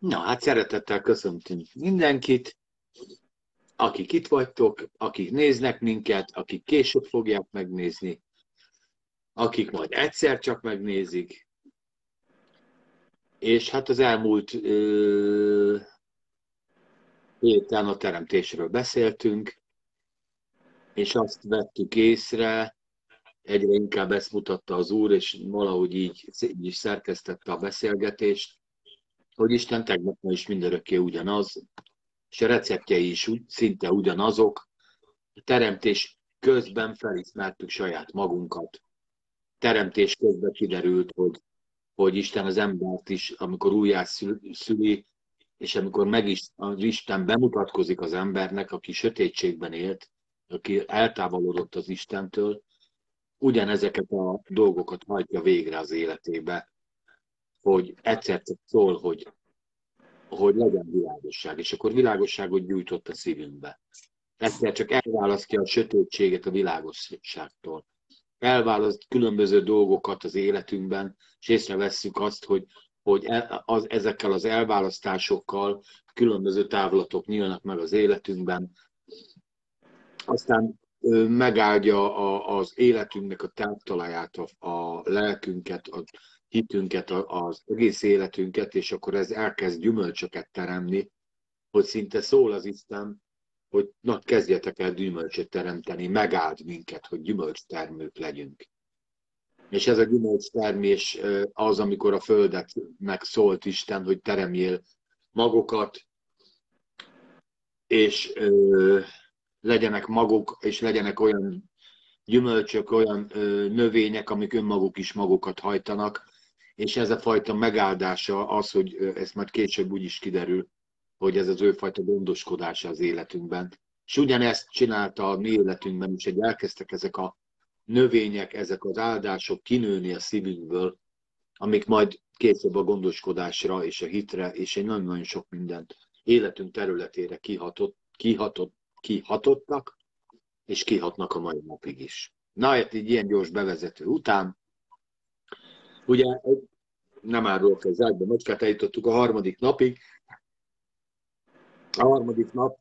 Na, hát szeretettel köszöntünk mindenkit, akik itt vagytok, akik néznek minket, akik később fogják megnézni, akik majd egyszer csak megnézik. És hát az elmúlt ö, héten a teremtésről beszéltünk, és azt vettük észre, egyre inkább ezt mutatta az Úr, és valahogy így, így is szerkesztette a beszélgetést, hogy Isten tegnap is mindörökké ugyanaz, és a receptjei is úgy, szinte ugyanazok. A teremtés közben felismertük saját magunkat. Teremtés közben kiderült, hogy, hogy Isten az embert is, amikor újjá szüli, és amikor meg is, az Isten bemutatkozik az embernek, aki sötétségben élt, aki eltávolodott az Istentől, ugyanezeket a dolgokat hajtja végre az életébe, hogy egyszer csak szól, hogy, hogy legyen világosság, és akkor világosságot gyújtott a szívünkbe. Egyszer csak elválasztja a sötétséget a világosságtól. Elválaszt különböző dolgokat az életünkben, és észrevesszük azt, hogy, hogy e, az, ezekkel az elválasztásokkal különböző távlatok nyílnak meg az életünkben. Aztán megáldja a, az életünknek a táptalaját, a, a lelkünket, a hitünket, az egész életünket, és akkor ez elkezd gyümölcsöket teremni, hogy szinte szól az Isten, hogy na, kezdjetek el gyümölcsöt teremteni, megáld minket, hogy gyümölcstermők legyünk. És ez a gyümölcstermés az, amikor a földet megszólt Isten, hogy teremjél magokat, és ö, legyenek maguk, és legyenek olyan gyümölcsök, olyan ö, növények, amik önmaguk is magukat hajtanak, és ez a fajta megáldása az, hogy ezt majd később úgy is kiderül, hogy ez az ő fajta gondoskodása az életünkben. És ugyanezt csinálta a mi életünkben is, hogy elkezdtek ezek a növények, ezek az áldások kinőni a szívünkből, amik majd később a gondoskodásra és a hitre és egy nagyon-nagyon sok mindent életünk területére kihatott, kihatott, kihatottak, és kihatnak a mai napig is. Na, hát így ilyen gyors bevezető után, ugye nem árulok az ágyba macskát, eljutottuk a harmadik napig. A harmadik nap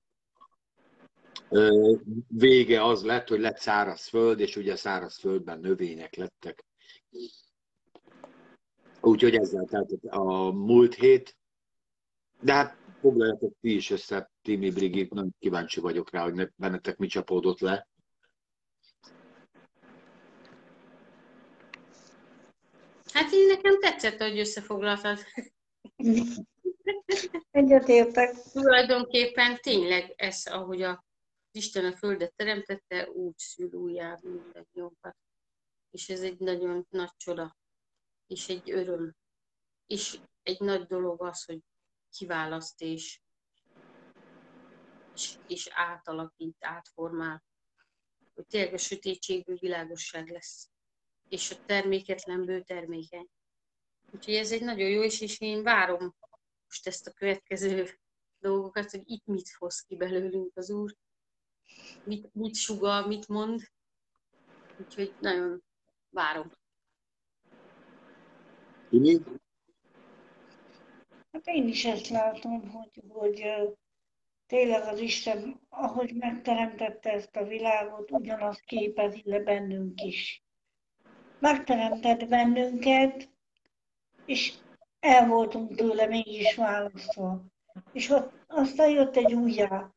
vége az lett, hogy lett száraz föld, és ugye száraz földben növények lettek. Úgyhogy ezzel telt a múlt hét. De hát foglaljatok ti is össze, Timi Brigit, nagyon kíváncsi vagyok rá, hogy bennetek mi csapódott le. Hát így nekem tetszett, hogy összefoglaltad. Egyetértek. Tulajdonképpen tényleg ez, ahogy a Isten a Földet teremtette, úgy szül újjá mindannyiunkat. És ez egy nagyon nagy csoda, és egy öröm. És egy nagy dolog az, hogy kiválaszt és, és, és átalakít, átformál, hogy tényleg a sötétségből világosság lesz és a terméketlenből termékeny. Úgyhogy ez egy nagyon jó, és, és én várom most ezt a következő dolgokat, hogy itt mit hoz ki belőlünk az Úr, mit, mit sugal, mit mond. Úgyhogy nagyon várom. Hát én is ezt látom, hogy, hogy tényleg az Isten, ahogy megteremtette ezt a világot, ugyanazt képezi le bennünk is megteremtett bennünket, és el voltunk tőle mégis választva. És ott aztán jött egy újjá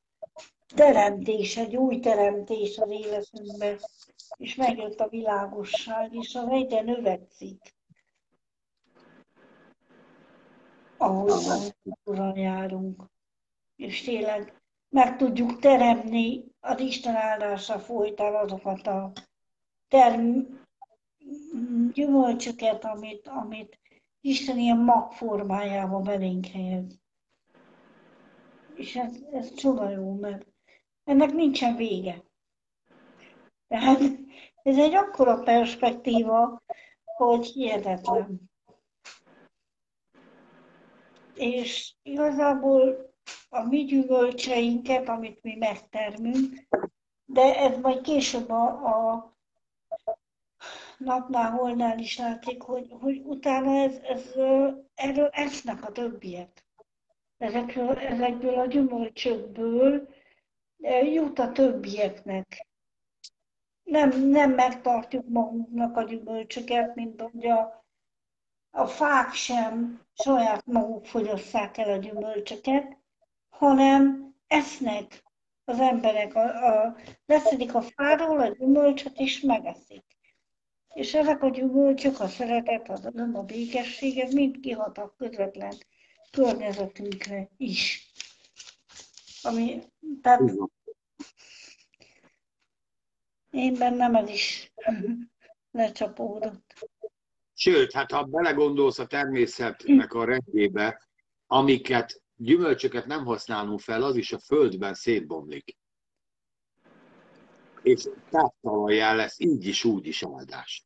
teremtés, egy új teremtés az életünkbe, és megjött a világosság, és az egyre növekszik. Ahogy Uram járunk. És tényleg meg tudjuk teremni az Isten áldása folytán azokat a term- gyümölcsöket, amit, amit Isten ilyen mag formájába belénk helyez. És ez, ez csoda jó, mert ennek nincsen vége. Tehát ez egy akkora perspektíva, hogy hihetetlen. És igazából a mi gyümölcseinket, amit mi megtermünk, de ez majd később a, a napnál, holnál is látszik, hogy, hogy utána ez, ez, erről esznek a többiek. ezekről, ezekből a gyümölcsökből jut a többieknek. Nem, nem megtartjuk magunknak a gyümölcsöket, mint hogy a, a fák sem saját maguk fogyosszák el a gyümölcsöket, hanem esznek az emberek, a, a, leszedik a fáról a gyümölcsöt és megeszik. És ezek a gyümölcsök, a szeretet, a dalom, a békesség, ez mind kihat a közvetlen környezetünkre is. Ami, tehát én bennem ez is lecsapódott. Sőt, hát ha belegondolsz a természetnek a rendjébe, amiket gyümölcsöket nem használunk fel, az is a földben szétbomlik. És táptalajjá lesz így is, úgy is áldás.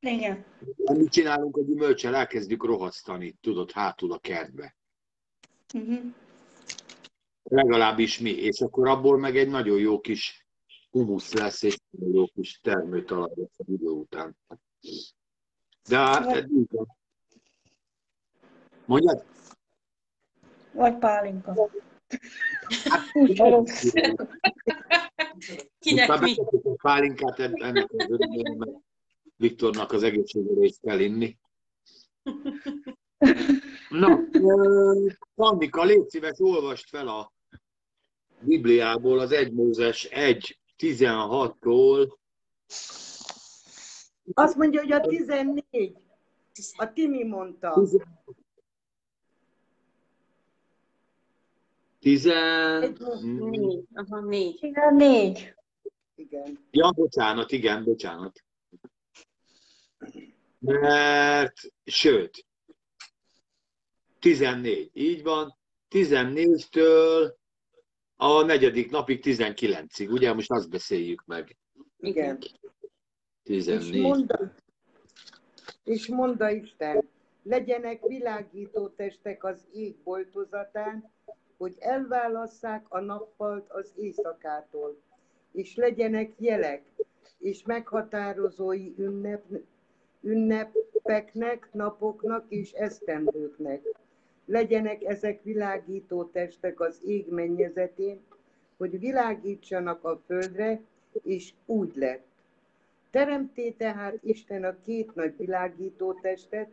Igen. Mit csinálunk a gyümölcsel? Elkezdjük rohasztani, tudod, hátul a kertbe. Uh-huh. Legalábbis mi. És akkor abból meg egy nagyon jó kis humusz lesz, és nagyon jó kis termőtalaj lesz a idő után. De hát, Mondjad? Vagy pálinka. Hát, Kinek mi? Pálinkát ennek az örömében, mert Viktornak az egészségére is kell inni. Na, Annika, légy szíves, olvast fel a Bibliából az 1 Mózes 1, 16-tól. Azt mondja, hogy a 14. A Timi mondta. 14. Aha, négy. Igen, négy. Igen. Ja, bocsánat, igen, bocsánat. Mert, sőt, 14, így van, 14-től a negyedik napig 19-ig, ugye most azt beszéljük meg. Igen. 14. És mondta, és mondta Isten, legyenek világító testek az ég boltozatán, hogy elválasszák a nappalt az éjszakától, és legyenek jelek, és meghatározói ünnep, ünnepeknek, napoknak és esztendőknek. Legyenek ezek világító testek az ég mennyezetén, hogy világítsanak a földre, és úgy lett. Teremté tehát Isten a két nagy világító testet,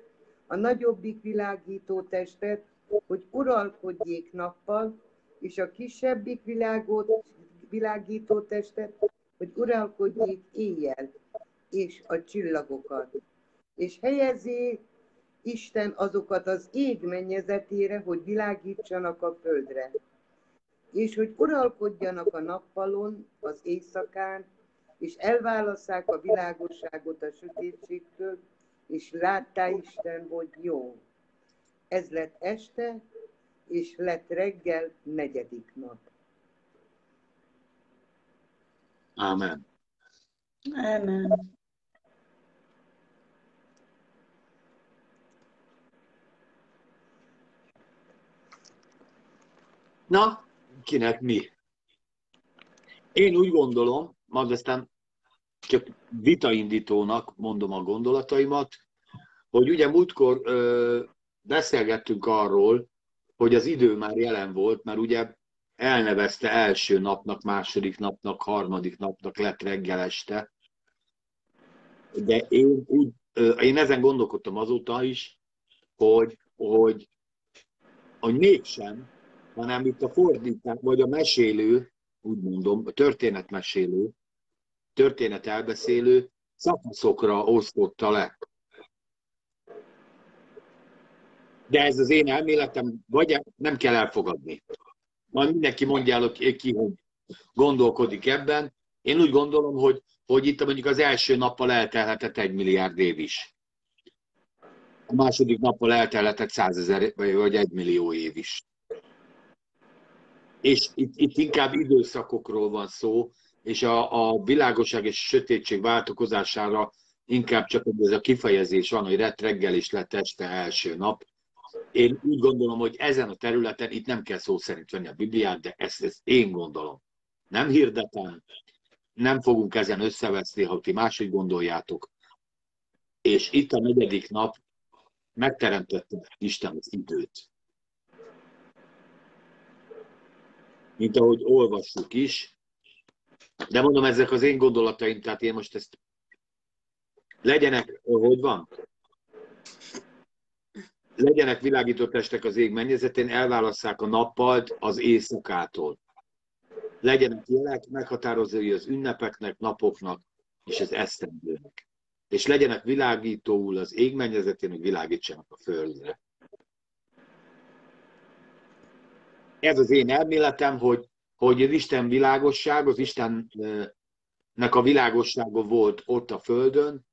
a nagyobbik világító testet, hogy uralkodjék nappal, és a kisebbik világot, világító testet, hogy uralkodjék éjjel, és a csillagokat. És helyezi Isten azokat az ég mennyezetére, hogy világítsanak a földre, és hogy uralkodjanak a nappalon, az éjszakán, és elválasszák a világosságot a sötétségtől, és láttá Isten, hogy jó. Ez lett este, és lett reggel negyedik nap. Amen. Amen. Na, kinek mi? Én úgy gondolom, majd aztán csak vitaindítónak mondom a gondolataimat, hogy ugye múltkor ö, beszélgettünk arról, hogy az idő már jelen volt, mert ugye elnevezte első napnak, második napnak, harmadik napnak lett reggel este. De én, úgy, én ezen gondolkodtam azóta is, hogy, hogy, hogy mégsem, hanem itt a fordítás, vagy a mesélő, úgy mondom, a történetmesélő, történet elbeszélő szakaszokra osztotta le. De ez az én elméletem, vagy nem kell elfogadni. Majd mindenki mondja el, ki hogy gondolkodik ebben. Én úgy gondolom, hogy, hogy itt mondjuk az első nappal eltelhetett egy milliárd év is. A második nappal eltelhetett százezer vagy egy millió év is. És itt, itt inkább időszakokról van szó, és a, a világosság és sötétség változására inkább csak ez a kifejezés van, hogy lett reggel és lett este első nap. Én úgy gondolom, hogy ezen a területen itt nem kell szó szerint venni a Bibliát, de ezt, ezt én gondolom. Nem hirdetem, nem fogunk ezen összeveszni, ha ti máshogy gondoljátok. És itt a negyedik nap megteremtette Isten az időt. mint ahogy olvassuk is. De mondom, ezek az én gondolataim, tehát én most ezt legyenek, hogy van? Legyenek világító testek az ég mennyezetén, elválasszák a nappalt az éjszakától. Legyenek jelek, meghatározói az ünnepeknek, napoknak és az esztendőnek. És legyenek világítóul az ég mennyezetén, hogy világítsanak a földre. Ez az én elméletem, hogy, hogy az Isten világosság, az Istennek a világossága volt ott a Földön,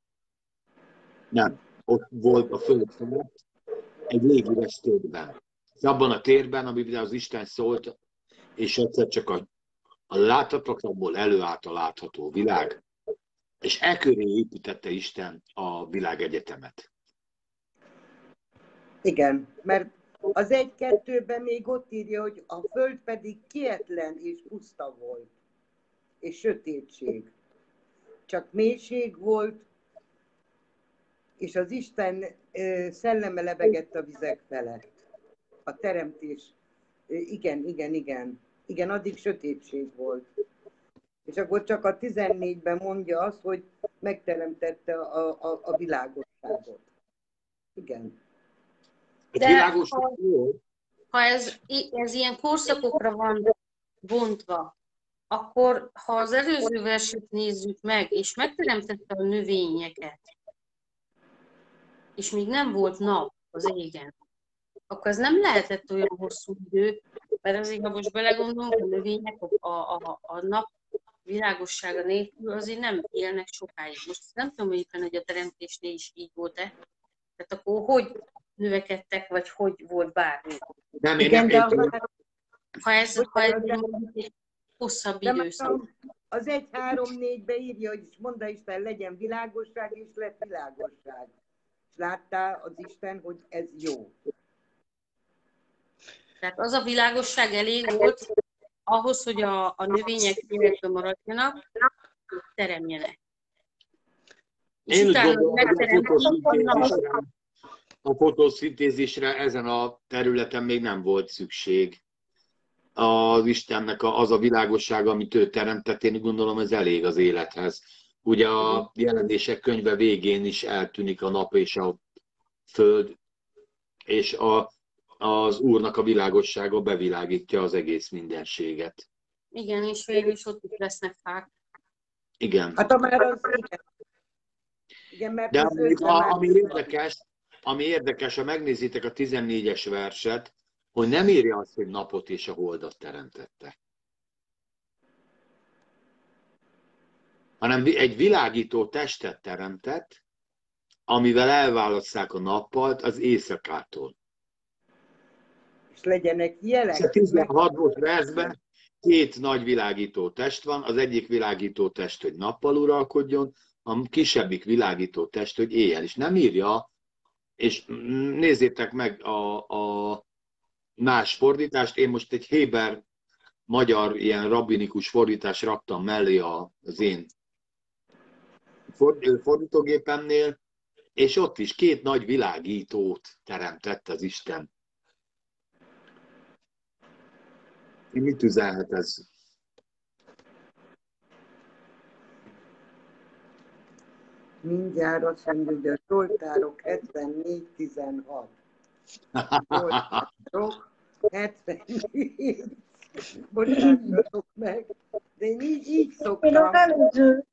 nem, ott volt a Föld felett, egy légüres térben. Abban a térben, amiben az Isten szólt, és egyszer csak a, a láthatatlanból előállt a látható világ, és e köré építette Isten a világegyetemet. Igen, mert az egy-kettőben még ott írja, hogy a föld pedig kietlen és puszta volt, és sötétség. Csak mélység volt, és az Isten szelleme lebegett a vizek felett. A teremtés. Igen, igen, igen. Igen, addig sötétség volt. És akkor csak a 14-ben mondja azt, hogy megteremtette a, a, a világosságot. Igen. De világos, ha, ha ez, ez ilyen korszakokra van bontva, akkor ha az előző verset nézzük meg, és megteremtette a növényeket, és még nem volt nap az égen, akkor ez nem lehetett olyan hosszú idő, mert azért, ha most belegondolunk, a növények a, a, a nap világossága nélkül azért nem élnek sokáig. Most nem tudom, hogy éppen, hogy a teremtésnél is így volt-e. Tehát akkor hogy növekedtek, vagy hogy volt bármi? Nem, én Igen, nem, de ha ez, ha ez egy hosszabb időszak. Az 1-3-4-be írja, hogy mondta Isten, legyen világosság, és lett világosság. És láttál az Isten, hogy ez jó. Tehát az a világosság elég volt ahhoz, hogy a, a növények életben maradjanak, teremjenek. Én úgy gondolom, a fotoszintézisre ezen a területen még nem volt szükség. Az Istennek az a világossága, amit ő teremtett, én gondolom ez elég az élethez. Ugye a jelenések könyve végén is eltűnik a nap és a föld, és a, az Úrnak a világossága bevilágítja az egész mindenséget. Igen, és végül is ott is lesznek fák. Igen. Hát már az igen. igen mert De ami, ami érdekes, ami érdekes, ha megnézitek a 14-es verset, hogy nem írja azt, hogy napot és a holdat teremtette. Hanem egy világító testet teremtett, amivel elválasszák a nappalt az éjszakától. És legyenek jelek. És a 16 versben két nagy világító test van, az egyik világító test, hogy nappal uralkodjon, a kisebbik világító test, hogy éjjel. És nem írja és nézzétek meg a, a más fordítást. Én most egy Héber magyar ilyen rabbinikus fordítás raktam mellé az én fordítógépemnél, és ott is két nagy világítót teremtett az Isten. Mit üzenhet ez mindjárt azt mondja, hogy a Zsoltárok 74-16. Zsoltárok 74. Bocsássatok meg, de én így, így szoktam. Én az előző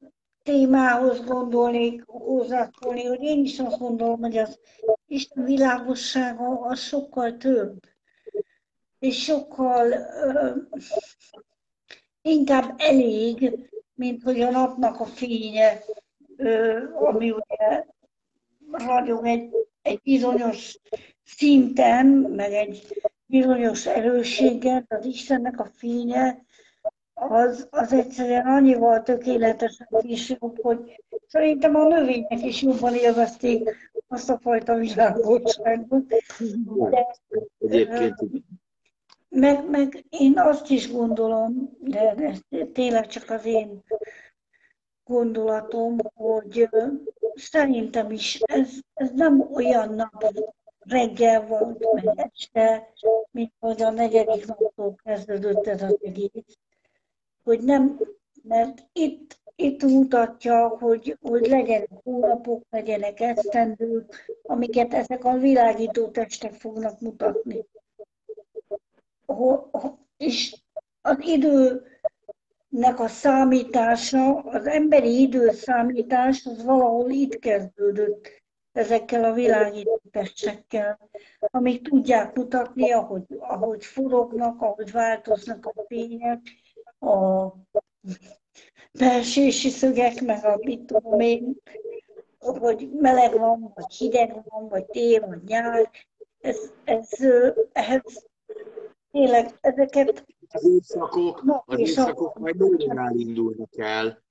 témához gondolnék hozzászólni, hogy én is azt gondolom, hogy az Isten világossága az sokkal több, és sokkal uh, inkább elég, mint hogy a napnak a fénye ami ugye ragyog egy, egy bizonyos szinten, meg egy bizonyos erősséggel, az Istennek a fénye, az, az egyszerűen annyival tökéletesebb és jobb, hogy szerintem a növények is jobban élvezték azt a fajta világosságot. De, meg, meg én azt is gondolom, de ez tényleg csak az én gondolatom, hogy szerintem is ez, ez nem olyan nap, reggel volt, meg este, mikor a negyedik naptól kezdődött ez az egész, hogy nem, mert itt, itt mutatja, hogy, hogy legyenek hónapok, legyenek esztendők, amiket ezek a világító testek fognak mutatni. És az időnek a számítása, az emberi időszámítás, az valahol itt kezdődött ezekkel a világító testekkel, amik tudják mutatni, ahogy, ahogy forognak, ahogy változnak a fények, a belsési szögek, meg a mit tudom én, hogy meleg van, vagy hideg van, vagy tél, vagy nyár. Ez, ez, ehhez tényleg ezeket... Az évszakok, az évszakok majd Noénál indulnak el.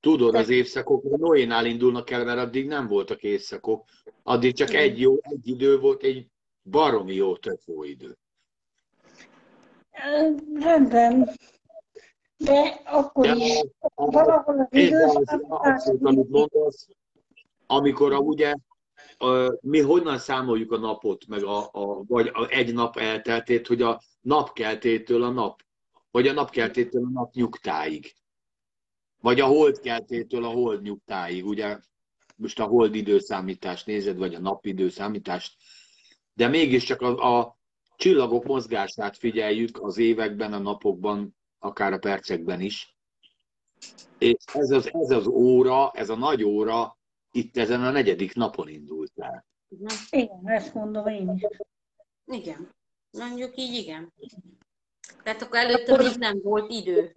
Tudod, az évszakok Noénál indulnak el, mert addig nem voltak évszakok. Addig csak egy, jó, egy idő volt, egy baromi jó többó idő. Rendben. De akkor De is. valahol az időszak... amikor a, ugye mi honnan számoljuk a napot, meg a, a, vagy a egy nap elteltét, hogy a napkeltétől a nap, vagy a napkeltétől a nap nyugtáig. Vagy a holdkeltétől a hold nyugtáig, ugye? Most a hold időszámítást nézed, vagy a nap időszámítást, de mégiscsak a, a csillagok mozgását figyeljük az években, a napokban, akár a percekben is. És ez az, ez az óra, ez a nagy óra itt ezen a negyedik napon indult el. Igen, ezt mondom én is. Igen, mondjuk így igen. Tehát akkor előtte még nem volt idő.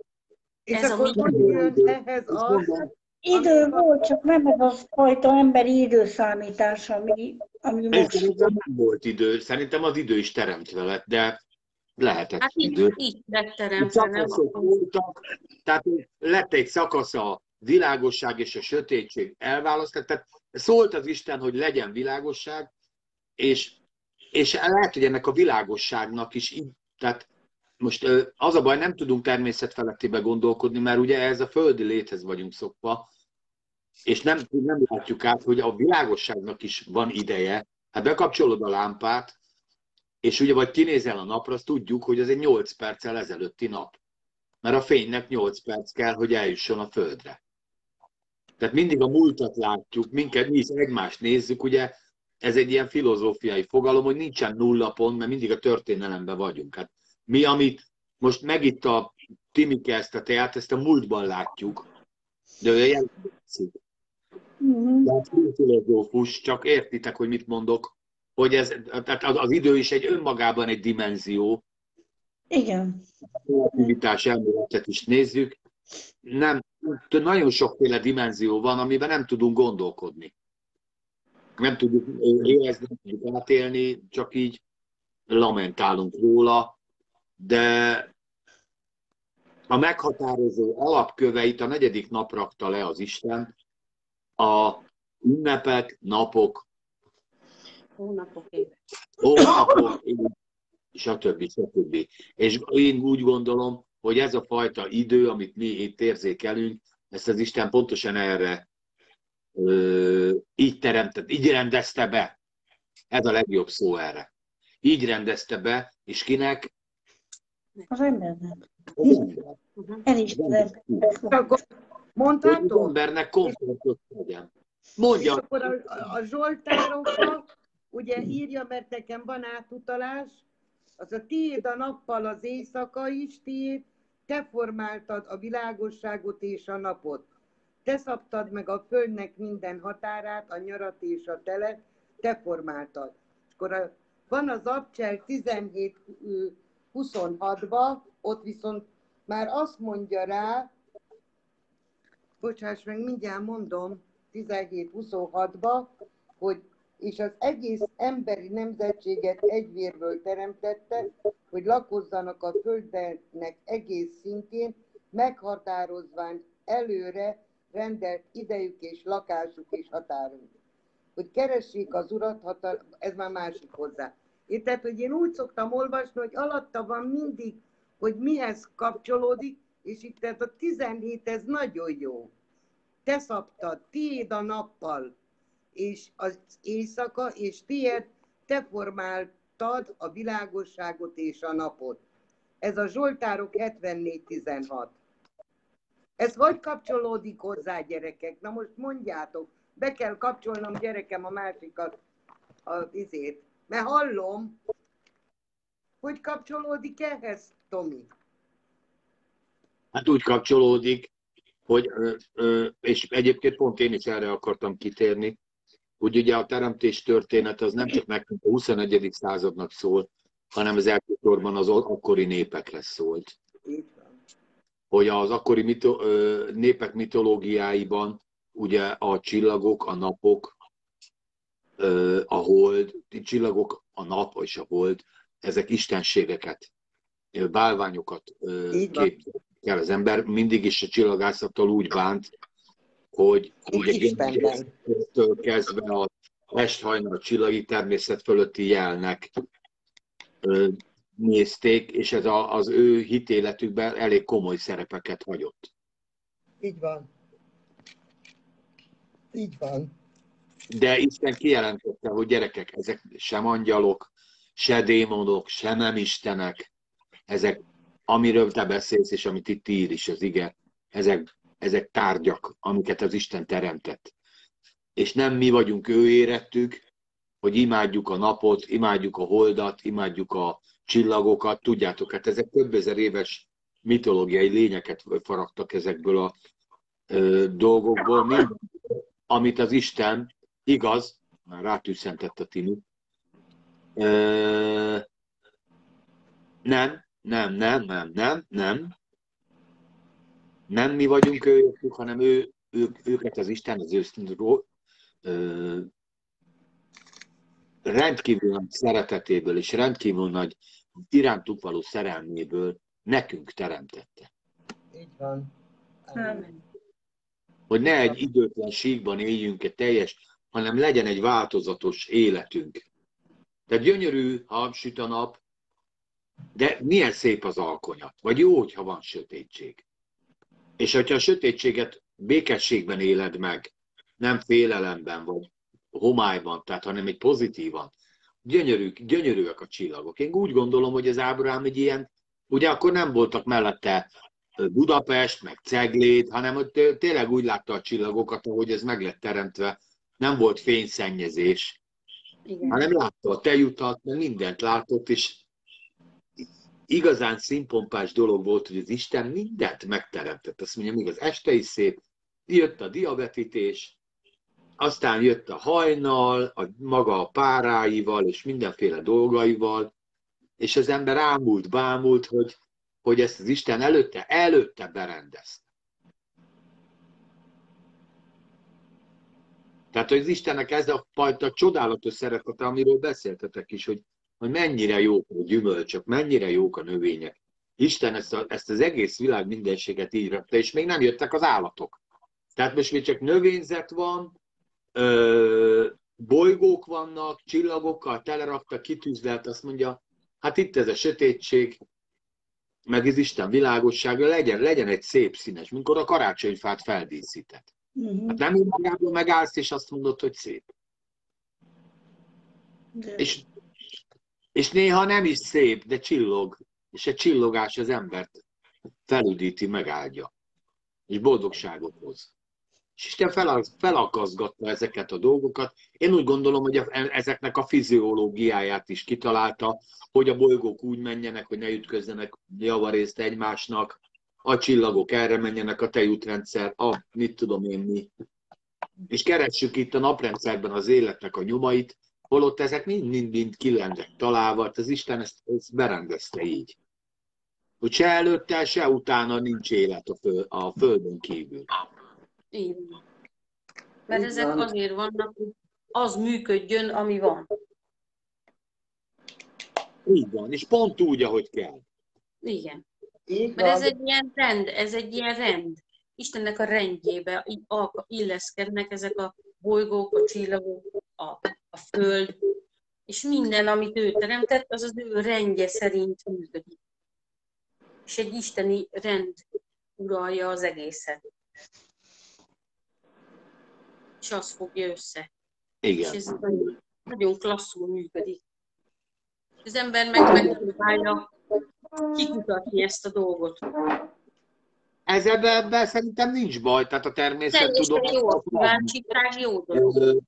És ez akkor a hogy jön ehhez az, Idő volt, csak nem ez a fajta emberi időszámítás, ami, ami most... Szerintem nem volt idő, szerintem az idő is teremtve lett, de lehetett hát idő. így lett teremtve, nem? voltak, tehát lett egy szakasz a világosság és a sötétség elválasztott, tehát szólt az Isten, hogy legyen világosság, és, és lehet, hogy ennek a világosságnak is, tehát most az a baj, nem tudunk természetfelettébe gondolkodni, mert ugye ez a földi léthez vagyunk szokva, és nem, nem látjuk át, hogy a világosságnak is van ideje. Hát bekapcsolod a lámpát, és ugye vagy kinézel a napra, azt tudjuk, hogy ez egy 8 perccel ezelőtti nap. Mert a fénynek 8 perc kell, hogy eljusson a Földre. Tehát mindig a múltat látjuk, minket mi is egymást nézzük, ugye ez egy ilyen filozófiai fogalom, hogy nincsen nulla pont, mert mindig a történelemben vagyunk. Hát mi, amit most megitt a Timike ezt a teát, ezt a múltban látjuk, de ő jelentkezik. Mm-hmm. De hát filozófus, csak értitek, hogy mit mondok, hogy ez, tehát az idő is egy önmagában egy dimenzió. Igen. A relativitás elméletet is nézzük. Nem, nagyon sokféle dimenzió van, amiben nem tudunk gondolkodni. Nem tudjuk érezni, nem tudjuk átélni, csak így lamentálunk róla, de a meghatározó alapköveit a negyedik nap rakta le az Isten, a ünnepek, napok, hónapok, évek, hónapok, stb. stb. És én úgy gondolom, hogy ez a fajta idő, amit mi itt érzékelünk, ezt az Isten pontosan erre ö, így teremtett, így rendezte be. Ez a legjobb szó erre. Így rendezte be, és kinek? Az embernek. Elismerem. Mondhatom? Az embernek komfortot legyen. Mondja. És akkor a, a Zsoltároknak ugye írja, mert nekem van átutalás, az a tiéd a nappal az éjszaka is tiéd, te formáltad a világosságot és a napot. Te szabtad meg a földnek minden határát, a nyarat és a telet, te formáltad. És akkor a, van az Abcsel 17 26-ba, ott viszont már azt mondja rá, bocsáss meg, mindjárt mondom, 17-26-ba, hogy és az egész emberi nemzetséget egyvérből teremtette, hogy lakozzanak a földnek egész szintjén, meghatározván előre rendelt idejük és lakásuk és határunk. Hogy keressék az urat, hatal- ez már másik hozzá. Tehát, hogy én úgy szoktam olvasni, hogy alatta van mindig, hogy mihez kapcsolódik, és itt tehát a 17 ez nagyon jó. Te szabtad, tiéd a nappal, és az éjszaka, és tiéd te formáltad a világosságot és a napot. Ez a Zsoltárok 74.16. Ez hogy kapcsolódik hozzá, gyerekek? Na most mondjátok, be kell kapcsolnom gyerekem a másikat, a izét. Mert hallom, hogy kapcsolódik ehhez, Tomi? Hát úgy kapcsolódik, hogy, és egyébként pont én is erre akartam kitérni, hogy ugye a teremtés történet az nem csak nekünk a 21. századnak szól, hanem az elsősorban az akkori népekre szólt. Hogy az akkori mito- népek mitológiáiban ugye a csillagok, a napok, a hold, a csillagok, a nap és a hold, ezek istenségeket, bálványokat képzelnek el az ember. Mindig is a csillagászattal úgy bánt, hogy ugye kezdve a esthajnal csillagi természet fölötti jelnek nézték, és ez a, az ő hitéletükben elég komoly szerepeket hagyott. Így van. Így van. De Isten kijelentette, hogy gyerekek, ezek sem angyalok, se démonok, se nem istenek, ezek, amiről te beszélsz, és amit itt ír is az ige, ezek, ezek tárgyak, amiket az Isten teremtett. És nem mi vagyunk ő érettük, hogy imádjuk a napot, imádjuk a holdat, imádjuk a csillagokat, tudjátok, hát ezek több ezer éves mitológiai lényeket faragtak ezekből a ö, dolgokból, minden, amit az Isten igaz, már rátűszentett a Tini, ö, nem, nem, nem, nem, nem, nem, nem mi vagyunk ők, hanem ő, ők, őket az Isten az őszintről rendkívül nagy szeretetéből és rendkívül nagy irántuk való szerelméből nekünk teremtette. Így van. Amen. Hogy ne egy időtlen síkban éljünk egy teljes, hanem legyen egy változatos életünk. Tehát gyönyörű, ha süt a nap, de milyen szép az alkonyat. Vagy jó, hogyha van sötétség. És hogyha a sötétséget békességben éled meg, nem félelemben, vagy homályban, tehát hanem egy pozitívan. Gyönyörű, gyönyörűek a csillagok. Én úgy gondolom, hogy az Ábrám egy ilyen, ugye akkor nem voltak mellette Budapest, meg Ceglét, hanem hogy tényleg úgy látta a csillagokat, ahogy ez meg lett teremtve. Nem volt fényszennyezés, Igen. hanem látta a tejutat, mert mindent látott, és igazán színpompás dolog volt, hogy az Isten mindent megteremtett. Azt mondja, még az este is szép, jött a diabetítés, aztán jött a hajnal, a maga a páráival és mindenféle dolgaival, és az ember ámult, bámult, hogy, hogy ezt az Isten előtte, előtte berendezte. Tehát, hogy az Istennek ez a fajta csodálatos szeretete, amiről beszéltetek is, hogy, hogy mennyire jók a gyümölcsök, mennyire jók a növények. Isten ezt, a, ezt az egész világ mindenséget így rakta, és még nem jöttek az állatok. Tehát most még csak növényzet van, ö, bolygók vannak, csillagokkal telerakta, kitűzlelt, azt mondja, hát itt ez a sötétség, meg az Isten világossága, legyen, legyen egy szép színes, mikor a karácsonyfát feldíszített. Uh-huh. Hát nem magában megállsz, és azt mondod, hogy szép. De... És, és néha nem is szép, de csillog, és egy csillogás az embert felüdíti, megáldja, és boldogságot hoz és Isten fel, felakaszgatta ezeket a dolgokat. Én úgy gondolom, hogy ezeknek a fiziológiáját is kitalálta, hogy a bolygók úgy menjenek, hogy ne ütközzenek javarészt egymásnak, a csillagok erre menjenek, a tejútrendszer, a mit tudom én mi. És keressük itt a naprendszerben az életnek a nyomait, holott ezek mind-mind ki lennek találva, hát az Isten ezt, ezt berendezte így. Hogy se előtte, se utána nincs élet a, föl, a Földön kívül. Így Mert ezek van. azért vannak, hogy az működjön, ami van. Így van, és pont úgy, ahogy kell. Igen. Így Mert ez egy ilyen rend, ez egy ilyen rend. Istennek a rendjébe illeszkednek ezek a bolygók, a csillagok, a, a föld, és minden, amit ő teremtett, az az ő rendje szerint működik. És egy isteni rend uralja az egészet és az fogja össze. Igen. És ez, nagyon klasszul működik. Az ember meg megpróbálja kikutatni ezt a dolgot. Ez ebben szerintem nincs baj, tehát a természettudomány... jó,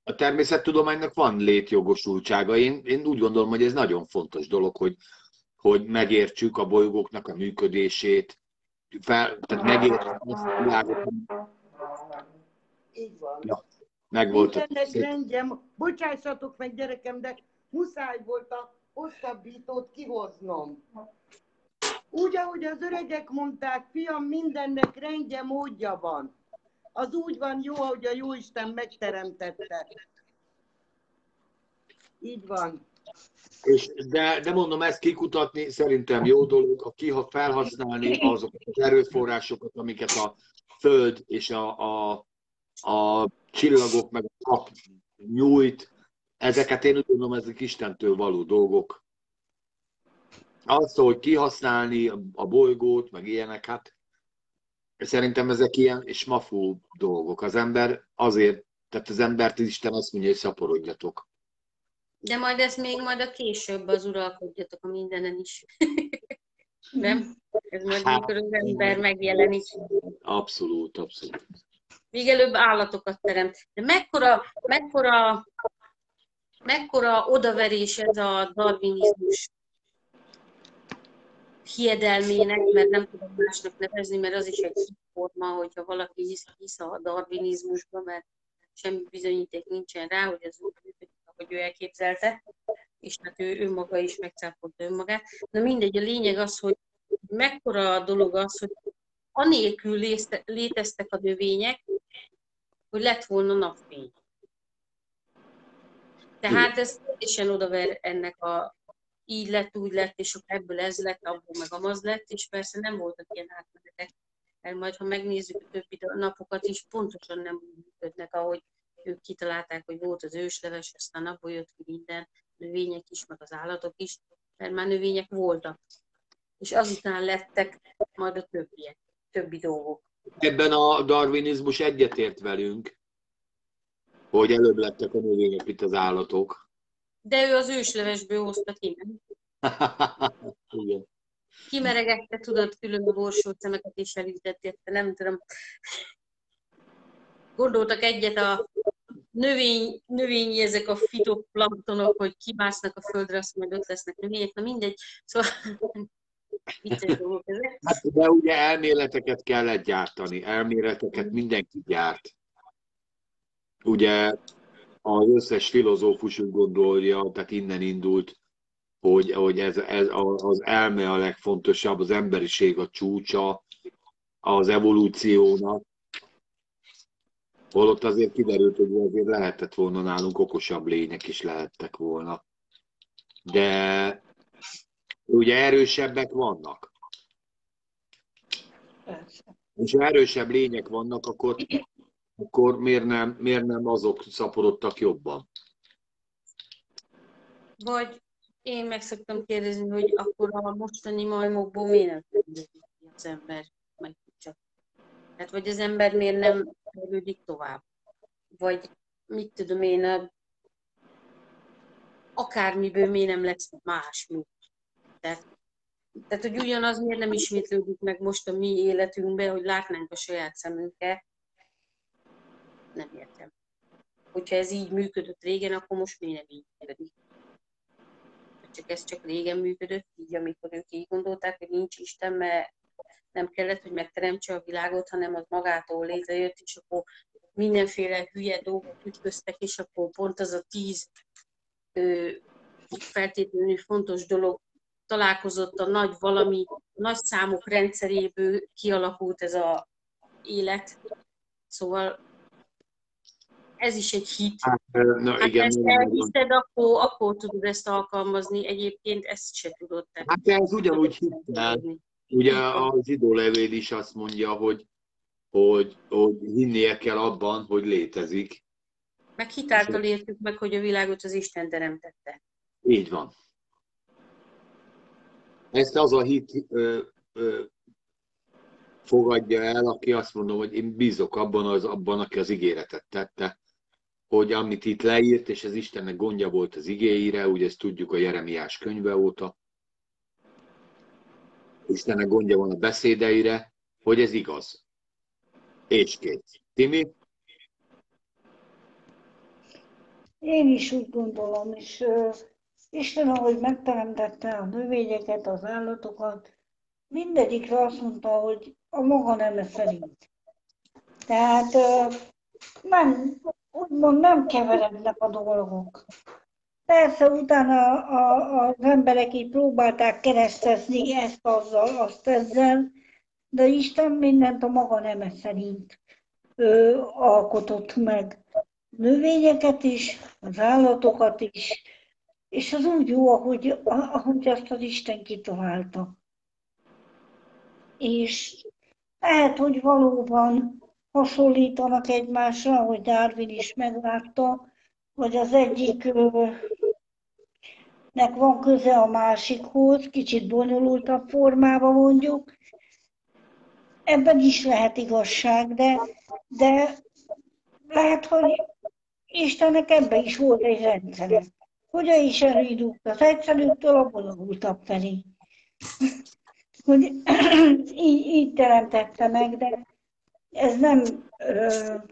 a természettudománynak van létjogosultsága. Én, én úgy gondolom, hogy ez nagyon fontos dolog, hogy, hogy megértsük a bolygóknak a működését, fel, tehát megértsük azt a világot. Így van. Ja, meg volt. Mindennek rendjem, bocsássatok meg gyerekem, de muszáj volt a hosszabbítót kihoznom. Úgy, ahogy az öregek mondták, fiam, mindennek rendje, módja van. Az úgy van jó, ahogy a Jóisten megteremtette. Így van. És de, de mondom, ezt kikutatni szerintem jó dolog, a ki felhasználni azokat az erőforrásokat, amiket a Föld és a, a, a csillagok meg a nap nyújt, ezeket én úgy gondolom, ezek Istentől való dolgok. Az, hogy kihasználni a bolygót, meg ilyenek, hát szerintem ezek ilyen és mafú dolgok. Az ember azért, tehát az embert Isten azt mondja, hogy szaporodjatok. De majd ez még majd a később az uralkodjatok a mindenen is. Nem? Ez majd Hát, mikor az ember megjelenik. Abszolút, abszolút. Még előbb állatokat teremt. De mekkora, mekkora, mekkora odaverés ez a darwinizmus hiedelmének, mert nem tudom másnak nevezni, mert az is egy forma, hogyha valaki hisz, hisz a darwinizmusba, mert semmi bizonyíték nincsen rá, hogy ez úgy ahogy ő elképzelte, és hát ő önmaga is megcáfolta önmagát. Na mindegy, a lényeg az, hogy mekkora a dolog az, hogy anélkül léteztek a növények, hogy lett volna napfény. Tehát ez teljesen odaver ennek a így lett, úgy lett, és akkor ebből ez lett, abból meg amaz lett, és persze nem voltak ilyen átmenetek. Mert majd, ha megnézzük a többi napokat is, pontosan nem úgy működnek, ahogy ők kitalálták, hogy volt az ősleves, aztán abból jött ki minden, növények is, meg az állatok is, mert már növények voltak. És azután lettek majd a többiek, többi dolgok. Ebben a darwinizmus egyetért velünk, hogy előbb lettek a növények, mint az állatok. De ő az őslevesből hozta ki, nem? Igen. Kimeregette, tudod, külön a borsót szemeket és elütett, érte, nem tudom. Gondoltak egyet a növény, növényi ezek a fitoplanktonok, hogy kimásznak a földre, azt majd ott lesznek növények, na mindegy. Szóval vicces dolgok ezek. Hát, de ugye elméleteket kellett gyártani, elméleteket mindenki gyárt. Ugye az összes filozófus úgy gondolja, tehát innen indult, hogy, hogy ez, ez az elme a legfontosabb, az emberiség a csúcsa az evolúciónak. Holott azért kiderült, hogy azért lehetett volna nálunk okosabb lények is lehettek volna. De ugye erősebbek vannak. Persze. És ha erősebb lények vannak, akkor, akkor miért, nem, miért nem azok szaporodtak jobban? Vagy én meg szoktam kérdezni, hogy akkor a mostani majmokból miért nem fejlődik az ember meg csak. Hát vagy az ember miért nem fejlődik tovább? Vagy mit tudom én, a, akármiből miért nem lesz más, mi. Tehát, tehát, hogy ugyanaz miért nem ismétlődik meg most a mi életünkben, hogy látnánk a saját szemünkkel, nem értem. Hogyha ez így működött régen, akkor most miért nem így működik? Csak ez csak régen működött, így amikor ők így gondolták, hogy nincs Isten, mert nem kellett, hogy megteremtse a világot, hanem az magától létrejött, és akkor mindenféle hülye dolgok ütköztek, és akkor pont az a tíz ö, feltétlenül fontos dolog találkozott a nagy valami, nagy számok rendszeréből kialakult ez a élet. Szóval ez is egy hit. Na Hát igen, ezt elhiszed, akkor, akkor tudod ezt alkalmazni. Egyébként ezt se tudod te. Hát ez ugyanúgy hittel. Ugye a zsidó levél is azt mondja, hogy, hogy, hogy hinnie kell abban, hogy létezik. Meg hitáltal értük meg, hogy a világot az Isten teremtette. Így van. Ezt az a hit ö, ö, fogadja el, aki azt mondom, hogy én bízok abban, az, abban, aki az ígéretet tette, hogy amit itt leírt, és az Istennek gondja volt az igéire, ugye ezt tudjuk a Jeremiás könyve óta, Istennek gondja van a beszédeire, hogy ez igaz. És két. Timi? Én is úgy gondolom, és uh, Isten, ahogy megteremtette a növényeket, az állatokat, mindegyikre azt mondta, hogy a maga neme szerint. Tehát uh, nem, úgymond nem keverednek a dolgok. Persze utána a, az emberek így próbálták keresztezni ezt azzal, azt ezzel, de Isten mindent a maga neme szerint ő, alkotott meg. Növényeket is, az állatokat is, és az úgy jó, ahogy, ahogy azt az Isten kitalálta. És lehet, hogy valóban hasonlítanak egymásra, ahogy Darwin is meglátta, hogy az egyiknek van köze a másikhoz, kicsit bonyolultabb formában mondjuk. Ebben is lehet igazság, de, de lehet, hogy Istennek ebben is volt egy rendszere. Hogyan is elindult az egyszerűtől a bonyolultabb felé. Hogy így, így teremtette meg, de ez nem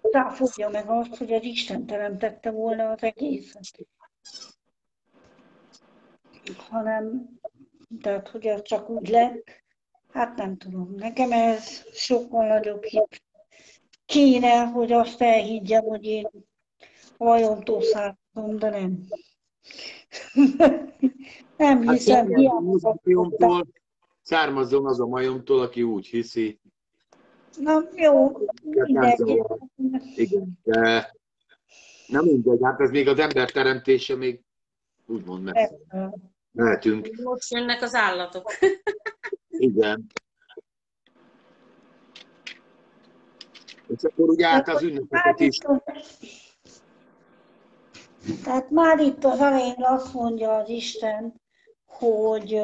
ráfogja meg azt, hogy az Isten teremtette volna az egészet. Hanem, tehát, hogy ez csak úgy lett, hát nem tudom. Nekem ez sokkal nagyobb hit kéne, hogy azt elhiggyem, hogy én majomtól származom, de nem. nem hát hiszem, hiába. Származzon az a majomtól, aki úgy hiszi, Na jó, mindegy. Igen, de nem mindegy, hát ez még az ember teremtése még úgymond messze. Mehetünk. Most jönnek az állatok. Igen. És akkor ugye át az ünnepeket is. Tehát már itt az elején azt mondja az Isten, hogy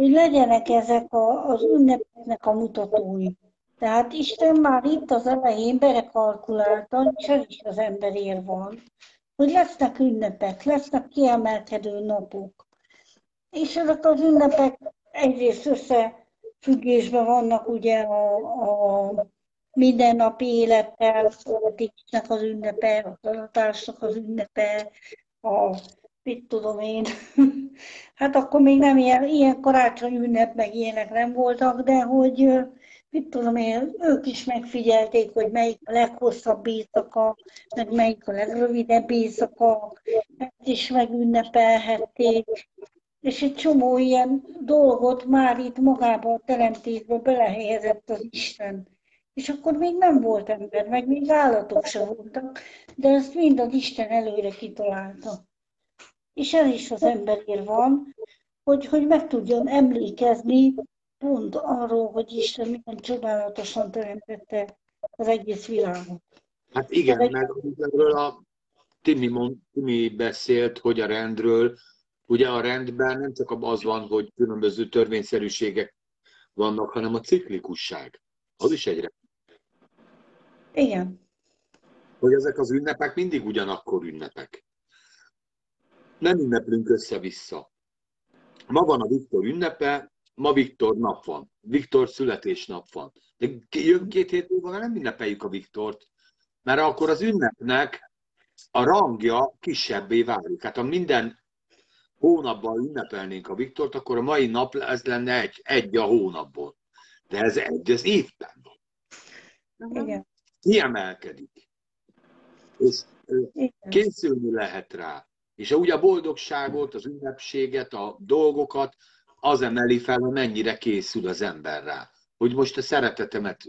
hogy legyenek ezek a, az ünnepeknek a mutatói. Tehát Isten már itt az elején belekalkulálta, és ez is az emberér van, hogy lesznek ünnepek, lesznek kiemelkedő napok. És ezek az ünnepek egyrészt összefüggésben vannak ugye a, a mindennapi élettel, a az ünnepe, az adatásnak az ünnepe, a mit tudom én, hát akkor még nem ilyen, ilyen karácsony ünnep, meg ilyenek nem voltak, de hogy mit tudom én, ők is megfigyelték, hogy melyik a leghosszabb éjszaka, meg melyik a legrövidebb éjszaka, ezt is megünnepelhették, és egy csomó ilyen dolgot már itt magába a teremtésbe belehelyezett az Isten. És akkor még nem volt ember, meg még állatok sem voltak, de ezt mind az Isten előre kitalálta és ez is az emberért van, hogy, hogy meg tudjon emlékezni pont arról, hogy Isten milyen csodálatosan teremtette az egész világot. Hát igen, egy... mert erről a Timi, mond, Timi beszélt, hogy a rendről, ugye a rendben nem csak az van, hogy különböző törvényszerűségek vannak, hanem a ciklikusság. Az is egyre. Igen. Hogy ezek az ünnepek mindig ugyanakkor ünnepek nem ünneplünk össze-vissza. Ma van a Viktor ünnepe, ma Viktor nap van. Viktor születésnap van. De jön két hét múlva nem ünnepeljük a Viktort, mert akkor az ünnepnek a rangja kisebbé válik. Hát ha minden hónapban ünnepelnénk a Viktort, akkor a mai nap ez lenne egy, egy a hónapból. De ez egy az évben van. Igen. Kiemelkedik. És készülni lehet rá. És úgy a boldogságot, az ünnepséget, a dolgokat az emeli fel, hogy mennyire készül az ember rá. Hogy most a szeretetemet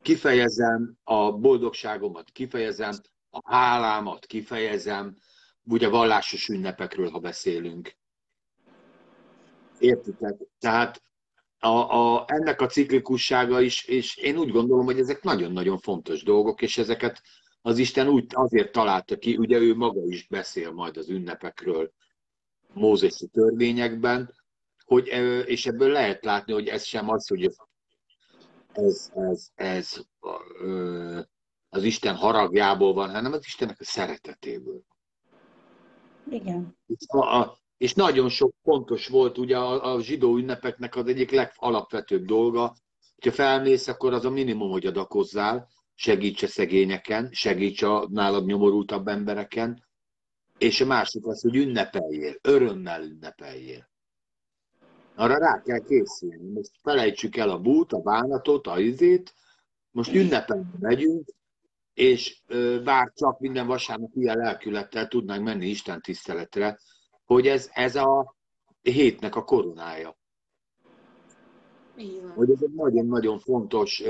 kifejezem, a boldogságomat kifejezem, a hálámat kifejezem, ugye vallásos ünnepekről, ha beszélünk. Értitek? Tehát a, a, ennek a ciklikussága is, és én úgy gondolom, hogy ezek nagyon-nagyon fontos dolgok, és ezeket az Isten úgy azért találta ki, ugye ő maga is beszél majd az ünnepekről Mózesi törvényekben, hogy, és ebből lehet látni, hogy ez sem az, hogy ez, ez, ez, az Isten haragjából van, hanem az Istennek a szeretetéből. Igen. És, a, és nagyon sok fontos volt ugye a, a zsidó ünnepeknek az egyik legalapvetőbb dolga, hogyha felmész, akkor az a minimum, hogy adakozzál, segíts a szegényeken, segíts a nálad nyomorultabb embereken, és a másik az, hogy ünnepeljél, örömmel ünnepeljél. Arra rá kell készülni. Most felejtsük el a bút, a bánatot, a izét, most ünnepelni megyünk, és bár csak minden vasárnap ilyen lelkülettel tudnánk menni Isten tiszteletre, hogy ez, ez a hétnek a koronája. Hogy ez egy nagyon-nagyon fontos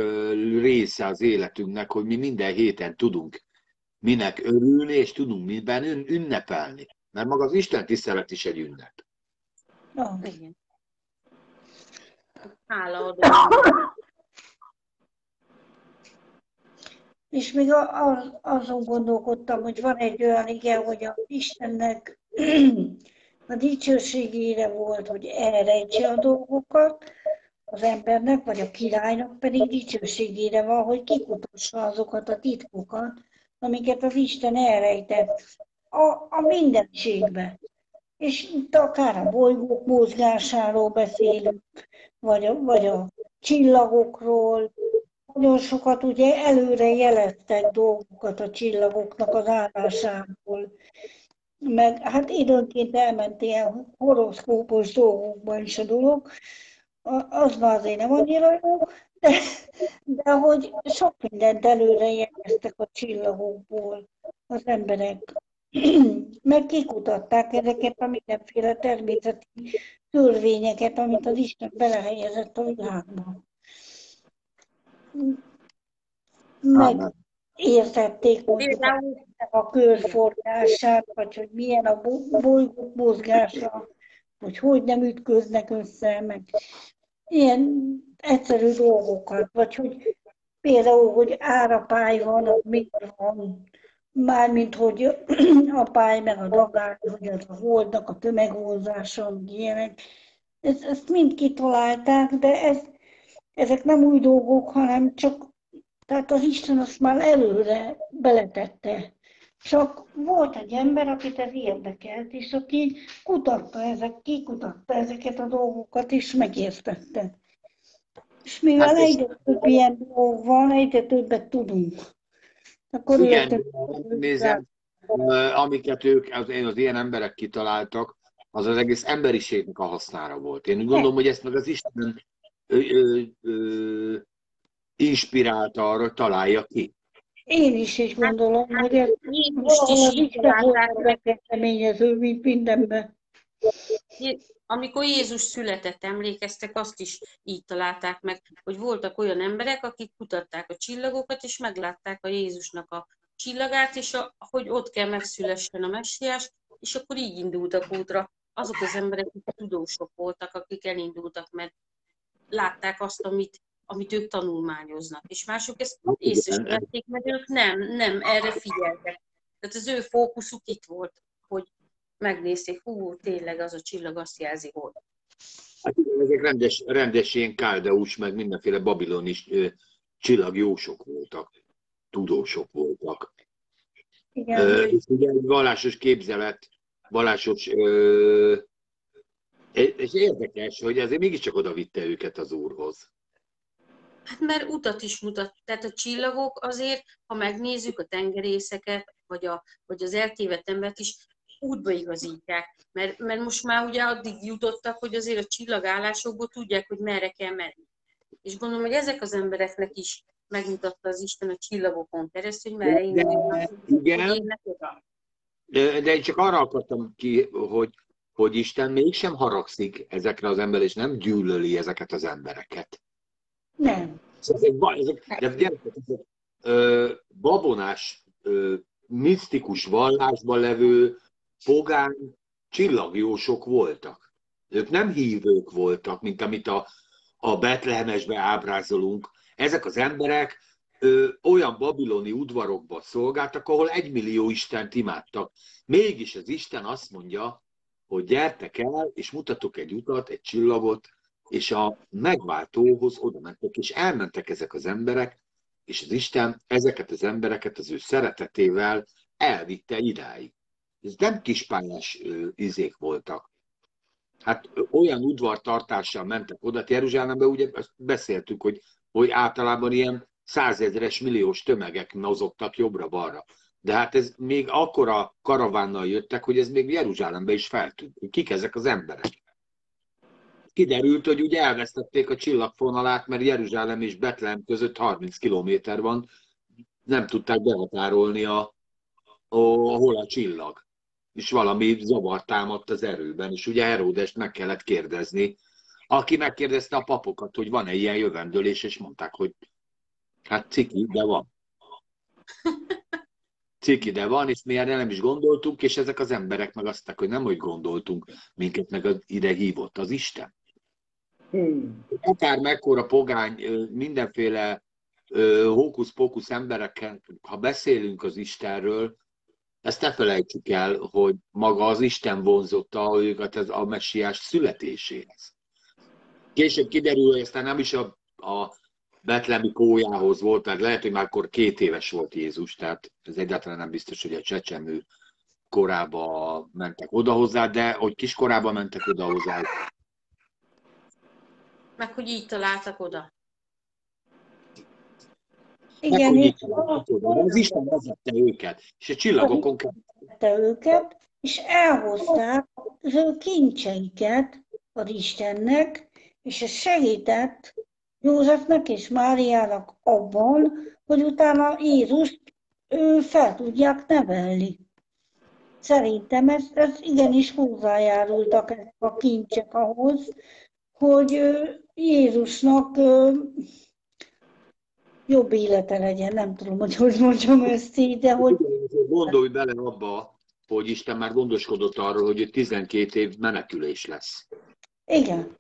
része az életünknek, hogy mi minden héten tudunk minek örülni, és tudunk miben ünnepelni. Mert maga az Isten tisztelet is egy ünnep. Ja. Igen. Hálaadó. És még a- a- azon gondolkodtam, hogy van egy olyan igen, hogy az Istennek a dicsőségére volt, hogy elrejtse a dolgokat, az embernek, vagy a királynak pedig dicsőségére van, hogy kikutassa azokat a titkokat, amiket az Isten elrejtett a, a mindenségbe. És itt akár a bolygók mozgásáról beszélünk, vagy a, vagy a csillagokról, nagyon sokat ugye előre jeleztek dolgokat a csillagoknak az állásából. Meg hát időnként elment ilyen horoszkópos dolgokba is a dolog, az már azért nem annyira jó, de, de hogy sok mindent előre jeleztek a csillagokból az emberek. Meg kikutatták ezeket a mindenféle természeti törvényeket, amit az Isten belehelyezett a világba. Meg értették, hogy a körforgását, vagy hogy milyen a bo- bolygók mozgása, hogy hogy nem ütköznek össze, meg ilyen egyszerű dolgokat, vagy hogy például, hogy árapály van, az miért van, mármint, hogy a pály meg a dagály, hogy az a holdnak a tömegvonzása, meg ilyenek. Ezt, ezt mind kitalálták, de ez, ezek nem új dolgok, hanem csak, tehát az Isten azt már előre beletette. Csak volt egy ember, akit ez érdekelt, és aki kutatta ezek, kikutatta ezeket a dolgokat, és megértette. És mivel Hát és- egyre több ilyen dolog van, egyre többet tudunk. Akkor Igen, érted, nézem, amiket ők, az, az ilyen emberek kitaláltak, az az egész emberiségnek a hasznára volt. Én úgy gondolom, hogy ezt meg az Isten ö, ö, ö, inspirálta arra, hogy találja ki. Én is így gondolom, hogy ez Jézust valahol is így mint mindenben. Amikor Jézus született, emlékeztek, azt is így találták meg, hogy voltak olyan emberek, akik kutatták a csillagokat, és meglátták a Jézusnak a csillagát, és a, hogy ott kell megszülessen a messiás, és akkor így indultak útra. Azok az emberek, akik tudósok voltak, akik elindultak, mert látták azt, amit, amit ők tanulmányoznak. És mások ezt észre sem vették, mert ők nem, nem erre figyeltek. Tehát az ő fókuszuk itt volt, hogy megnézték, hú, tényleg az a csillag azt jelzi, hogy. Hát igen, ezek rendes, rendes ilyen káldeus, meg mindenféle babilonis csillagjósok voltak, tudósok voltak. Igen, Ö, és ugye egy vallásos képzelet, vallásos, ö, és érdekes, hogy azért mégiscsak oda vitte őket az úrhoz. Hát mert utat is mutat. Tehát a csillagok azért, ha megnézzük a tengerészeket, vagy, a, vagy az eltévedt embert is, útba igazítják. Mert, mert most már ugye addig jutottak, hogy azért a csillagállásokból tudják, hogy merre kell menni. És gondolom, hogy ezek az embereknek is megmutatta az Isten a csillagokon keresztül, hogy merre indulnak, igen. De, de én csak arra akartam ki, hogy, hogy Isten mégsem haragszik ezekre az emberekre, és nem gyűlöli ezeket az embereket. Nem. Szóval Ezek, ezek, de gyerekek, ezek ö, babonás, ö, misztikus vallásban levő pogány csillagjósok voltak. Ők nem hívők voltak, mint amit a, a Betlehemesbe ábrázolunk. Ezek az emberek ö, olyan babiloni udvarokban szolgáltak, ahol egymillió Istent imádtak. Mégis az Isten azt mondja, hogy gyertek el, és mutatok egy utat, egy csillagot, és a megváltóhoz oda mentek, és elmentek ezek az emberek, És az Isten ezeket az embereket az ő szeretetével elvitte idáig. Ez nem kispályás izék voltak. Hát olyan udvartartással mentek oda, Jeruzsálembe ugye beszéltük, hogy, hogy általában ilyen százezres milliós tömegek mozogtak jobbra-balra. De hát ez még akkora karavánnal jöttek, hogy ez még Jeruzsálembe is feltűnt. Kik ezek az emberek? Kiderült, hogy ugye elvesztették a csillagfonalát, mert Jeruzsálem és Betlehem között 30 kilométer van, nem tudták behatárolni a, a, hol a csillag. És valami zavar támadt az erőben, és ugye Heródest meg kellett kérdezni, aki megkérdezte a papokat, hogy van-e ilyen jövendőlés, és mondták, hogy hát ciki, de van. Ciki, de van, és mi erre nem is gondoltunk, és ezek az emberek meg azt hogy nem, hogy gondoltunk, minket meg ide hívott az Isten. Hmm. Akár mekkora pogány, mindenféle hókusz-pókusz emberekkel, ha beszélünk az Istenről, ezt ne felejtsük el, hogy maga az Isten vonzotta őket az a messiás születéséhez. Később kiderül, hogy aztán nem is a, a betlemi kójához volt, mert lehet, hogy már akkor két éves volt Jézus, tehát ez egyáltalán nem biztos, hogy a csecsemő korába mentek oda hozzá, de hogy kiskorában mentek oda hozzá. Meg hogy így találtak oda. Igen, és az Isten vezette őket, és a csillagokon vezette őket, és elhozták az ő kincseiket az Istennek, és ez segített Józsefnek és Máriának abban, hogy utána Jézust ő fel tudják nevelni. Szerintem ez, ez igenis hozzájárultak ezek a kincsek ahhoz, hogy Jézusnak jobb élete legyen. Nem tudom, hogy hogy mondjam ezt így, de hogy... Gondolj bele abba, hogy Isten már gondoskodott arról, hogy 12 év menekülés lesz. Igen.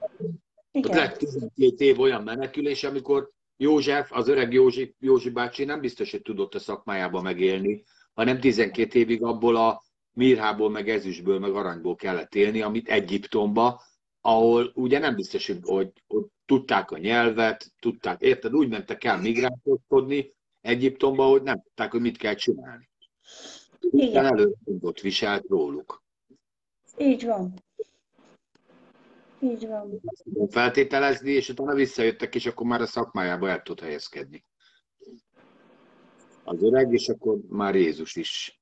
Igen. Lett 12 év olyan menekülés, amikor József, az öreg Józsi, Józsi bácsi nem biztos, hogy tudott a szakmájába megélni, hanem 12 évig abból a mirhából, meg ezüstből, meg aranyból kellett élni, amit Egyiptomba, ahol ugye nem biztos, hogy, hogy, hogy tudták a nyelvet, tudták, érted, úgy mentek el migránskodni Egyiptomba, hogy nem tudták, hogy mit kell csinálni. Igen. Előtt viselt róluk. Így van. Így van. Feltételezni, és utána visszajöttek, és akkor már a szakmájába el tud helyezkedni. Az öreg, és akkor már Jézus is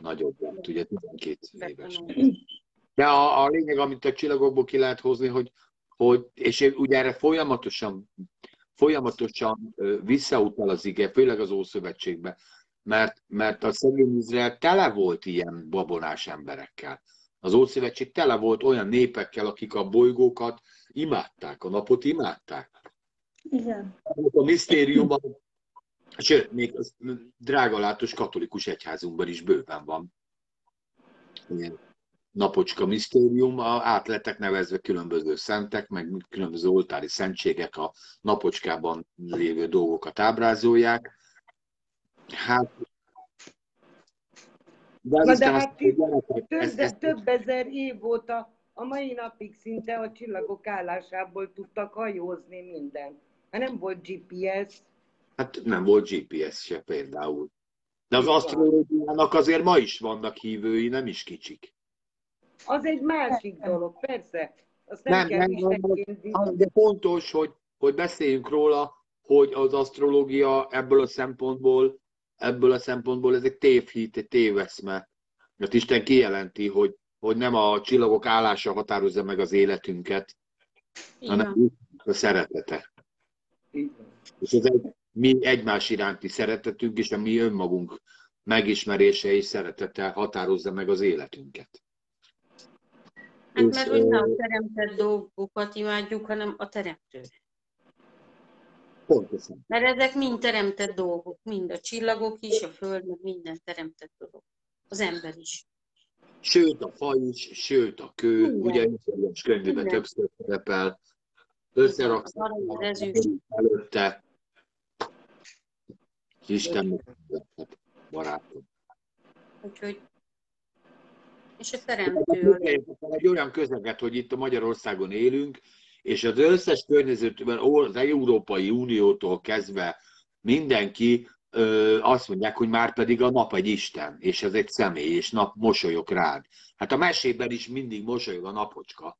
nagyobb lett, ugye 12 éves. De a, a lényeg, amit a csillagokból ki lehet hozni, hogy, hogy és ugye erre folyamatosan, folyamatosan visszautal az ige, főleg az Ószövetségbe, mert, mert a szegény Izrael tele volt ilyen babonás emberekkel. Az Ószövetség tele volt olyan népekkel, akik a bolygókat imádták, a napot imádták. Igen. A misztériumban, sőt, még az drágalátos katolikus egyházunkban is bőven van. Ilyen napocska misztérium, át lettek nevezve különböző szentek, meg különböző oltári szentségek a napocskában lévő dolgokat ábrázolják. Hát de, Na de hát több, ez, ez, több ezer év óta a mai napig szinte a csillagok állásából tudtak hajózni minden. Hát nem volt GPS. Hát nem volt GPS se például. De az asztrológiának azért ma is vannak hívői, nem is kicsik. Az egy másik dolog, persze. Azt nem, nem, kell nem, nem, de fontos, hogy, hogy beszéljünk róla, hogy az asztrológia ebből a szempontból ebből a szempontból ez egy tévhit, egy téveszme. Mert Isten kijelenti, hogy, hogy nem a csillagok állása határozza meg az életünket, Igen. hanem a szeretete. Igen. És ez egy mi egymás iránti szeretetünk, és a mi önmagunk megismerése és szeretete határozza meg az életünket. Hát mert hogy nem a teremtett dolgokat imádjuk, hanem a teremtőt. Pontosan. Mert ezek mind teremtett dolgok, mind a csillagok is, a föld, meg minden teremtett dolog. Az ember is. Sőt, a faj is, sőt, a kő, minden. ugye a könyvében többször szerepel, összeraksz előtte. Isten barátom. Úgyhogy és a teremtő. Egy olyan közeget, hogy itt a Magyarországon élünk, és az összes környezetben, az Európai Uniótól kezdve mindenki ö, azt mondják, hogy már pedig a nap egy Isten, és ez egy személy, és nap mosolyog rád. Hát a mesében is mindig mosolyog a napocska.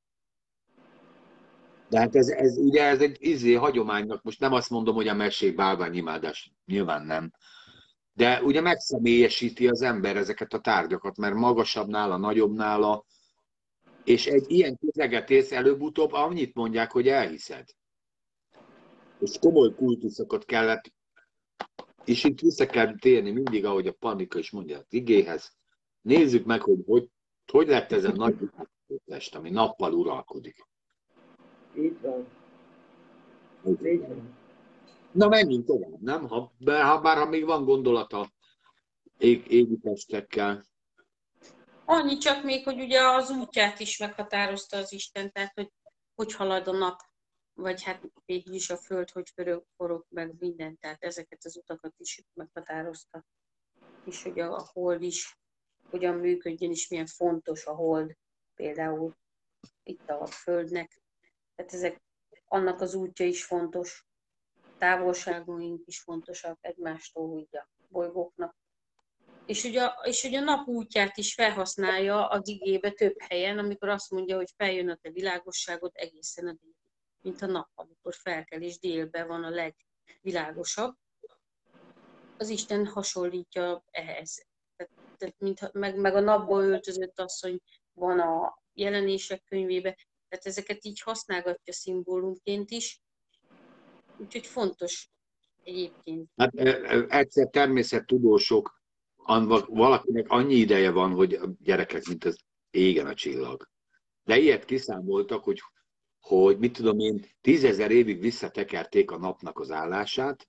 De hát ez, ez ugye ez egy izé hagyománynak, most nem azt mondom, hogy a mesék bálványimádás, nyilván nem. De ugye megszemélyesíti az ember ezeket a tárgyakat, mert magasabb nála, nagyobb nála, és egy ilyen közegetész előbb-utóbb annyit mondják, hogy elhiszed. És komoly kultuszokat kellett, és itt vissza kell térni mindig, ahogy a panika is mondja az igéhez. Nézzük meg, hogy hogy, hogy lett ez a nagy test, ami nappal uralkodik. Így van. Így van. Na menjünk tovább, nem? Ha, ha, bár ha még van gondolata ég, égi testekkel. Annyi csak még, hogy ugye az útját is meghatározta az Isten, tehát hogy hogy halad a nap, vagy hát végül is a föld, hogy forog, meg minden, tehát ezeket az utakat is meghatározta. És hogy a, a hold is hogyan működjön, és milyen fontos a hold például itt a földnek. Tehát ezek, annak az útja is fontos, távolságaink is fontosak egymástól, ugye a bolygóknak. És ugye, és ugye a nap útját is felhasználja az igébe több helyen, amikor azt mondja, hogy feljön a te világosságot egészen a dél, mint a nap, amikor felkel, és délben van a legvilágosabb. Az Isten hasonlítja ehhez. Tehát, tehát mint, meg, meg a napból öltözött asszony van a jelenések könyvébe, tehát ezeket így használgatja szimbólumként is, úgyhogy fontos egyébként. Hát egyszer természettudósok valakinek annyi ideje van, hogy a gyerekek, mint az égen a csillag. De ilyet kiszámoltak, hogy, hogy mit tudom én, tízezer évig visszatekerték a napnak az állását,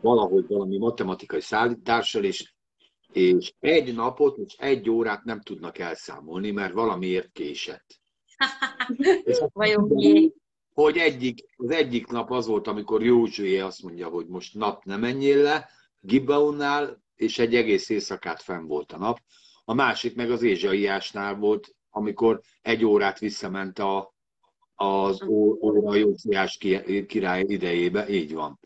valahogy valami matematikai szállítással, és, és egy napot és egy órát nem tudnak elszámolni, mert valamiért késett. Vajon miért? Hogy egyik, az egyik nap az volt, amikor Józsué azt mondja, hogy most nap nem menjél le, Gibeonnál és egy egész éjszakát fenn volt a nap. A másik meg az Ézsaiásnál volt, amikor egy órát visszament a, az óra Józsiás király idejébe, így van.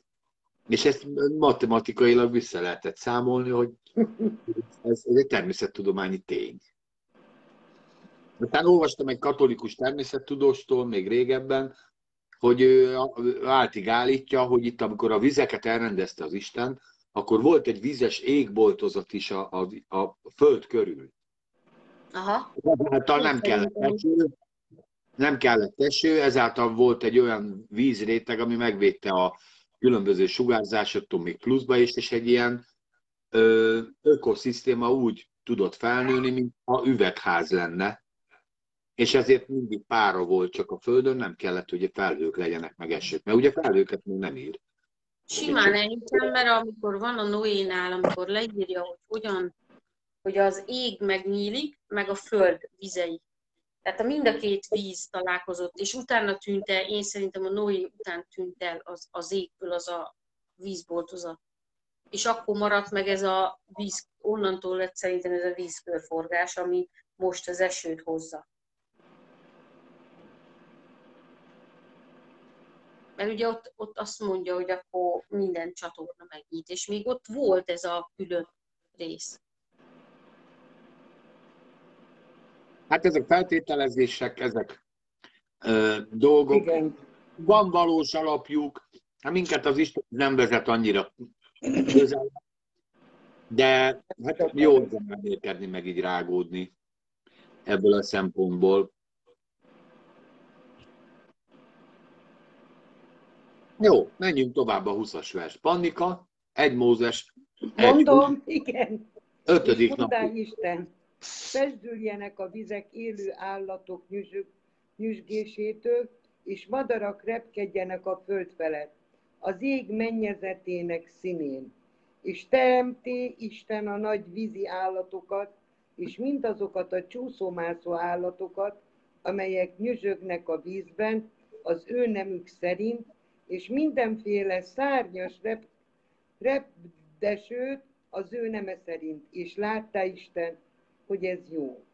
És ezt matematikailag vissza lehetett számolni, hogy ez, ez egy természettudományi tény. Aztán olvastam egy katolikus természettudóstól még régebben, hogy ő áltig állítja, hogy itt, amikor a vizeket elrendezte az Isten, akkor volt egy vízes égboltozat is a, a, a föld körül. Aha. Ezáltal nem kellett eső, nem kellett eső, ezáltal volt egy olyan vízréteg, ami megvédte a különböző sugárzásoktól még pluszba is, és egy ilyen ö, ökoszisztéma úgy tudott felnőni, mint a üvegház lenne, és ezért mindig pára volt csak a Földön, nem kellett, hogy felhők legyenek meg esők, mert ugye felhőket még nem ír. Simán elhiszem, mert amikor van a Noénál, amikor leírja, hogy hogyan, hogy az ég megnyílik, meg a föld vizei. Tehát a mind a két víz találkozott, és utána tűnt el, én szerintem a Noé után tűnt el az, az égből az a vízboltozat. És akkor maradt meg ez a víz, onnantól lett szerintem ez a vízkörforgás, ami most az esőt hozza. Mert ugye ott, ott azt mondja, hogy akkor minden csatorna megnyit, és még ott volt ez a külön rész. Hát ezek feltételezések, ezek ö, dolgok. Igen. Van valós alapjuk, hát minket az Isten nem vezet annyira közel, de hát jó elmélkedni, meg így rágódni ebből a szempontból. Jó, menjünk tovább a 20-as vers. Pannika, egy Mózes. Mondom, egy, igen. Ötödik nap. Isten, fesdüljenek a vizek élő állatok nyüzsök, nyüzsgésétől, és madarak repkedjenek a föld felett, az ég mennyezetének színén. És teremté Isten a nagy vízi állatokat, és mindazokat a csúszómászó állatokat, amelyek nyüzsögnek a vízben, az ő nemük szerint, és mindenféle szárnyas rep, repdesőt az ő neme szerint, és látta Isten, hogy ez jó.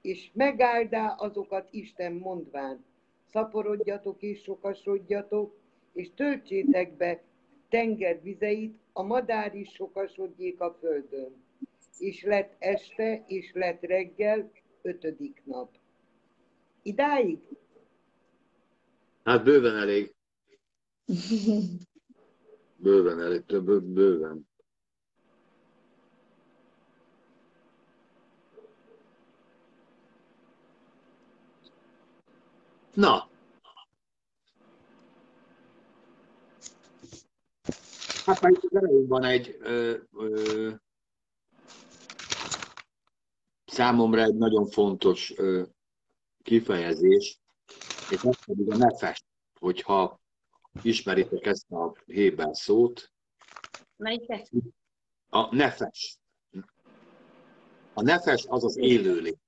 És megáldá azokat Isten mondván, szaporodjatok és sokasodjatok, és töltsétek be tenger vizeit, a madár is sokasodjék a földön. És lett este, és lett reggel, ötödik nap. Idáig? Hát bőven elég. Bőven elég, több, bőven. Na. Hát már itt az van egy ö, ö, számomra egy nagyon fontos ö, kifejezés, és ez pedig a nefes, hogyha ismeritek ezt a héber szót. Melyiket? A nefes. A nefes az az élőlény.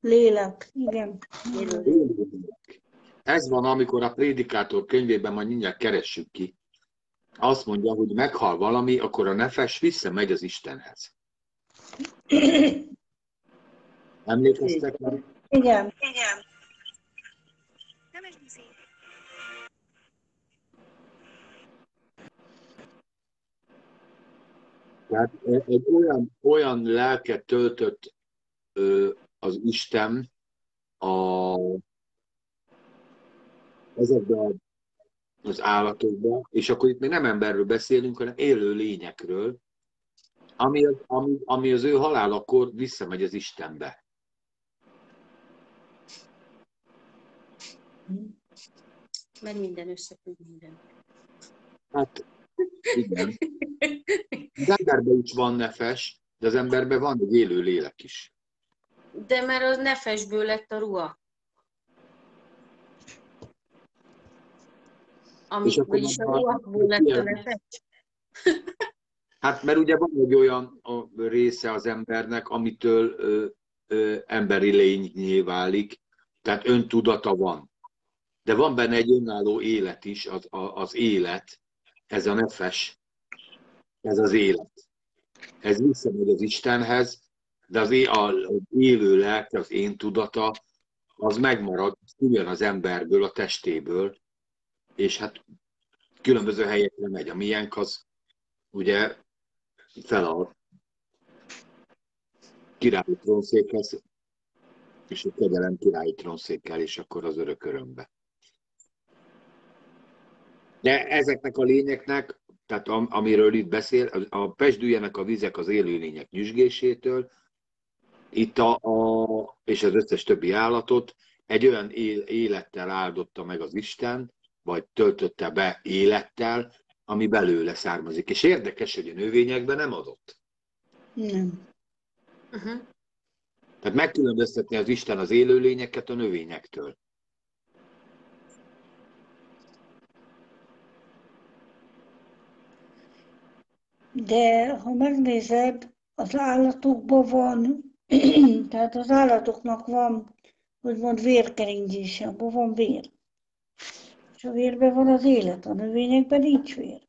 Lélek, igen. Élőlények. Ez van, amikor a prédikátor könyvében, majd mindjárt keressük ki, azt mondja, hogy meghal valami, akkor a nefes visszamegy az Istenhez. Emlékeztek? Igen. Igen. Tehát egy olyan, olyan lelket töltött az Isten a, ezekbe az állatokba, és akkor itt még nem emberről beszélünk, hanem élő lényekről, ami az, ami, ami az ő halálakor visszamegy az Istenbe. Mert minden összefügg minden. Hát, igen. Az emberben is van nefes, de az emberben van egy élő lélek is. De mert az nefesből lett a ruha. Ami, vagyis a ruhából lett a nefes. Hát mert ugye van egy olyan a része az embernek, amitől ö, ö, emberi lényé válik, tehát öntudata van. De van benne egy önálló élet is, az, a, az élet, ez a nefes, ez az élet. Ez visszamegy az Istenhez, de az, az élő lelke, az én tudata, az megmarad, ugyan az emberből, a testéből, és hát különböző helyekre megy. A miénk az ugye fel a királyi trónszékhez, és a kegyelem királyi trónszékkel, és akkor az örök örömbe. De ezeknek a lényeknek, tehát am- amiről itt beszél, a pesdüljenek a vizek az élőlények nyüzsgésétől, itt a, a, és az összes többi állatot egy olyan él, élettel áldotta meg az Isten, vagy töltötte be élettel, ami belőle származik. És érdekes, hogy a növényekben nem adott. Nem. Uh-huh. Tehát megkülönböztetni az Isten az élőlényeket a növényektől. De ha megnézed, az állatokban van, tehát az állatoknak van, úgymond vérkeringése, abban van vér. És a vérben van az élet, a növényekben nincs vér.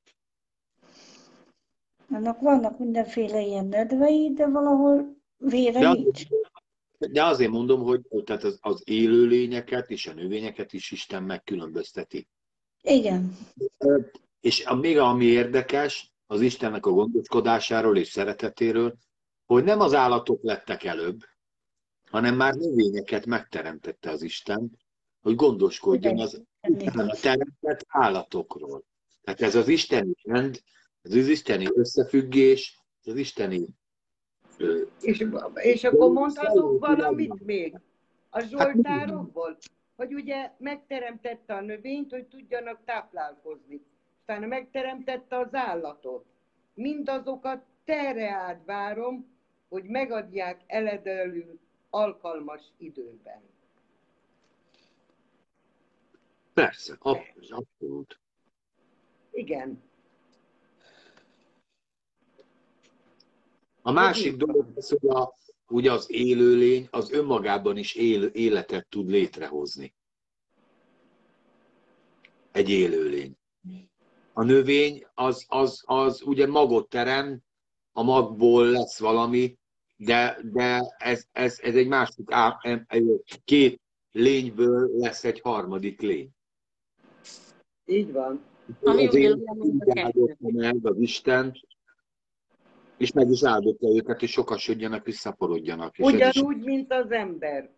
Annak vannak mindenféle ilyen nedvei, de valahol vére De, nincs. de azért mondom, hogy tehát az, az élőlényeket és a növényeket is Isten megkülönbözteti. Igen, És a, még ami érdekes, az Istennek a gondoskodásáról és szeretetéről, hogy nem az állatok lettek előbb, hanem már növényeket megteremtette az Isten, hogy gondoskodjon az utána teremtett állatokról. Tehát ez az isteni rend, ez az isteni összefüggés, az isteni ö, És, és akkor mondhatok valamit még? A Zsoltárokból, hogy ugye megteremtette a növényt, hogy tudjanak táplálkozni. Aztán megteremtette az állatot. Mindazokat terre át várom, hogy megadják eledelül alkalmas időben. persze, abszolút. Igen. A másik dolog hogy a, ugye az élőlény az önmagában is él, életet tud létrehozni. Egy élőlény. A növény az, az, az ugye magot terem, a magból lesz valami, de, de ez, ez, ez egy másik, á, két lényből lesz egy harmadik lény. Így van. Ami Azért ugyanolyan, mint a úgy kettő. áldotta meg az Isten, és meg is áldotta őket, hogy sokasodjanak, visszaporodjanak. És ez is- Ugyanúgy, mint az embert.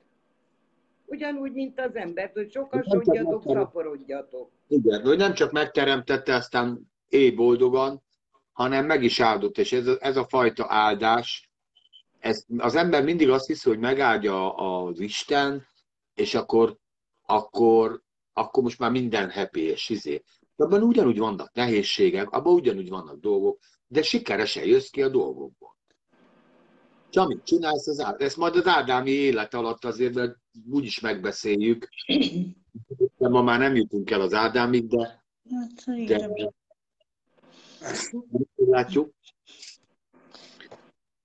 Ugyanúgy, mint az embert, hogy sokasodjatok, szaporodjatok. Igen, hogy nem csak megteremtette, aztán éj boldogan, hanem meg is áldott, és ez a, ez a fajta áldás, ez, az ember mindig azt hiszi, hogy megáldja az Isten, és akkor, akkor, akkor most már minden happy és izé. Abban ugyanúgy vannak nehézségek, abban ugyanúgy vannak dolgok, de sikeresen jössz ki a dolgokból. És amit csinálsz, az áld, ezt majd az ádámi élet alatt azért, mert úgyis megbeszéljük, de ma már nem jutunk el az Ádámig, de Hát, de nem látjuk,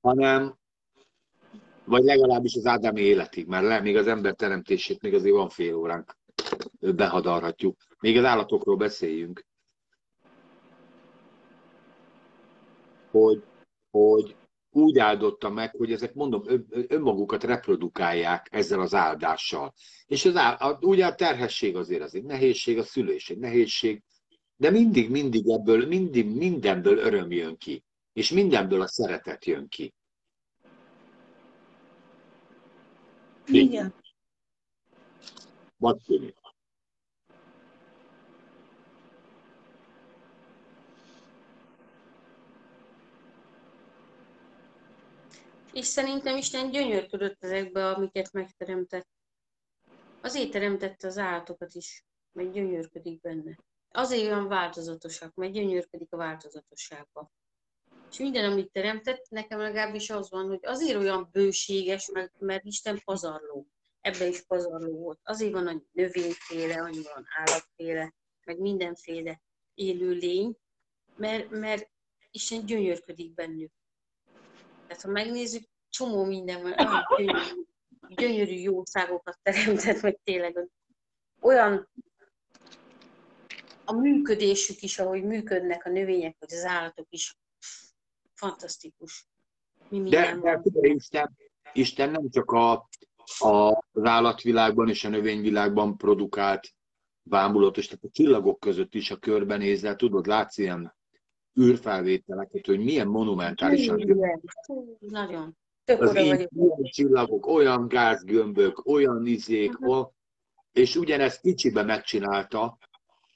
hanem, vagy legalábbis az ádámi életig, mert le, még az ember teremtését még azért van fél óránk, behadarhatjuk. Még az állatokról beszéljünk, hogy, hogy úgy áldotta meg, hogy ezek mondom, ön- önmagukat reprodukálják ezzel az áldással. És az áll, a, ugye a terhesség azért az egy nehézség, a szülés egy nehézség, de mindig, mindig ebből, mindig mindenből öröm jön ki. És mindenből a szeretet jön ki. Igen. Vagy És szerintem Isten gyönyörködött ezekbe, amiket megteremtett. Azért teremtette az állatokat is, mert gyönyörködik benne. Azért olyan változatosak, mert gyönyörködik a változatosságba. És minden, amit teremtett, nekem legalábbis az van, hogy azért olyan bőséges, meg, mert Isten pazarló. Ebben is pazarló volt. Azért van a növényféle, annyi van állatféle, meg mindenféle élő lény, mert, mert Isten gyönyörködik bennük. Tehát ha megnézzük, csomó minden van, olyan gyönyörű, gyönyörű jószágokat teremtett, meg tényleg olyan a működésük is, ahogy működnek a növények, vagy az állatok is, fantasztikus. Mi De, de Isten, Isten nem csak a, a, az állatvilágban és a növényvilágban produkált bámulatos, tehát a csillagok között is, a körbenézel, tudod, látsz ilyen űrfelvételeket, hogy milyen monumentálisan Igen. Nagyon. Tök az vagyok. ilyen csillagok, olyan gázgömbök, olyan izék, Mhm. o- és ugyanezt kicsibe megcsinálta,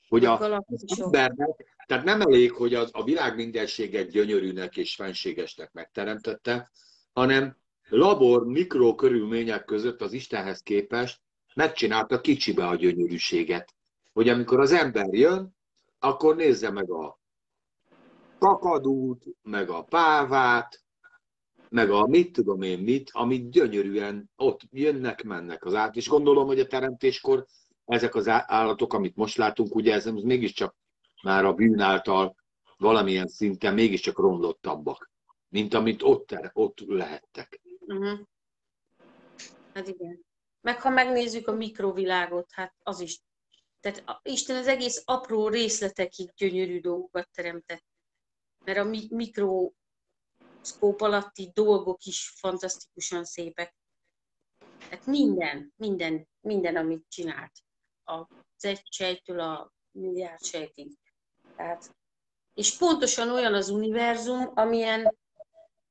hogy a, az embernek, tehát nem elég, hogy az, a világ mindenséget gyönyörűnek és fenségesnek megteremtette, hanem labor mikrokörülmények között az Istenhez képest megcsinálta kicsibe a gyönyörűséget. Hogy amikor az ember jön, akkor nézze meg a kakadút, meg a pávát, meg a mit tudom én mit, amit gyönyörűen ott jönnek, mennek az állat. És gondolom, hogy a teremtéskor ezek az állatok, amit most látunk, ugye ez mégiscsak már a bűn által valamilyen szinten mégiscsak romlottabbak, mint amit ott, ter- ott lehettek. Uh-huh. Hát igen. Meg ha megnézzük a mikrovilágot, hát az is. Tehát Isten az egész apró részletekig gyönyörű dolgokat teremtett. Mert a mi- mikroszkóp alatti dolgok is fantasztikusan szépek. Tehát minden, minden, minden, amit csinált. Az egy sejtől a milliárd sejtig. Tehát, és pontosan olyan az univerzum, amilyen,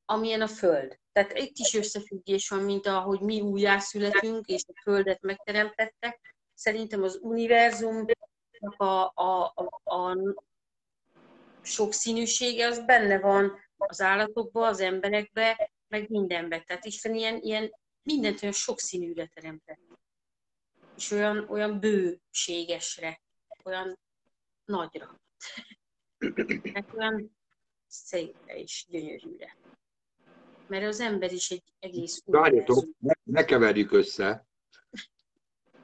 amilyen a Föld. Tehát itt is összefüggés van, mint ahogy mi újjászületünk, és a Földet megteremtettek. Szerintem az univerzumnak a, a, a, a sokszínűsége az benne van az állatokban, az emberekben, meg mindenben. Tehát Isten ilyen, ilyen mindent olyan sokszínűre teremtett. És olyan, olyan bőségesre, olyan nagyra. Meg olyan szépre és gyönyörűre. Mert az ember is egy egész Várjatok, ne, ne keverjük össze,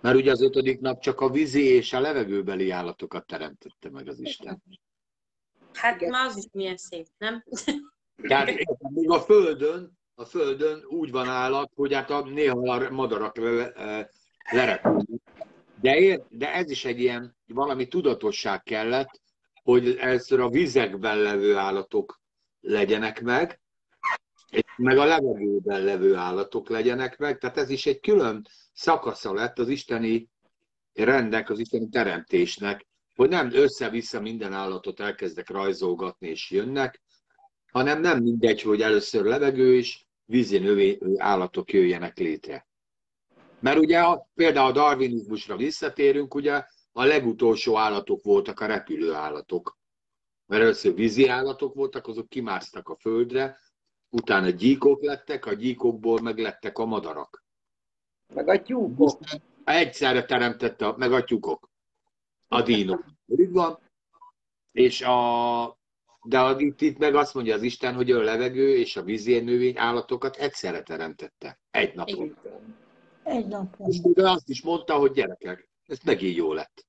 mert ugye az ötödik nap csak a vízi és a levegőbeli állatokat teremtette meg az Isten. Hát Igen. már az is milyen szép, nem? Tehát még a Földön, a Földön úgy van állat, hogy hát a, néha a madarak le, le, lerepülnek. De, ér, de ez is egy ilyen valami tudatosság kellett, hogy először a vizekben levő állatok legyenek meg, és meg a levegőben levő állatok legyenek meg. Tehát ez is egy külön szakasza lett az isteni rendnek, az isteni teremtésnek, hogy nem össze-vissza minden állatot elkezdek rajzolgatni és jönnek, hanem nem mindegy, hogy először levegő és vízi növé állatok jöjjenek létre. Mert ugye a, például a darwinizmusra visszatérünk, ugye a legutolsó állatok voltak a repülő állatok. Mert először vízi állatok voltak, azok kimásztak a földre, utána gyíkok lettek, a gyíkokból meg lettek a madarak. Meg a tyúkok. Egyszerre teremtette, meg a tyúkok, a. Úgy van. És a, de a, itt, itt meg azt mondja az Isten, hogy a levegő és a vízi növény állatokat egyszerre teremtette. Egy napon. Igen. Egy napon. És ugye azt is mondta, hogy gyerekek, ez megint jó lett.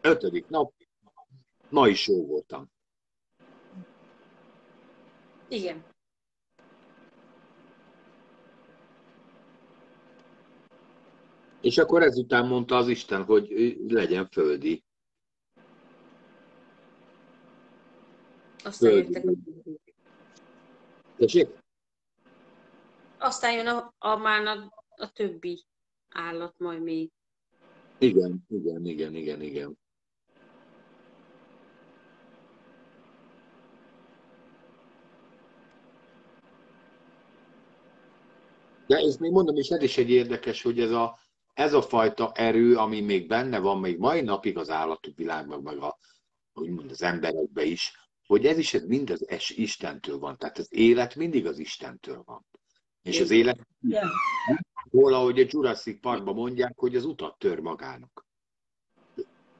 Ötödik nap, ma is jó voltam. Igen. És akkor ezután mondta az Isten, hogy legyen földi. Aztán, Földi. jöttek, Tessék? aztán jön a, a, már a, a többi állat majd még. Igen, igen, igen, igen, igen. De és még mondom, és ez is egy érdekes, hogy ez a, ez a fajta erő, ami még benne van, még mai napig az állatok világban, meg a, úgymond az emberekben is, hogy ez is ez mind az es Istentől van. Tehát az élet mindig az Istentől van. És az élet Igen. hol, ahogy a Jurassic Parkban mondják, hogy az utat tör magának.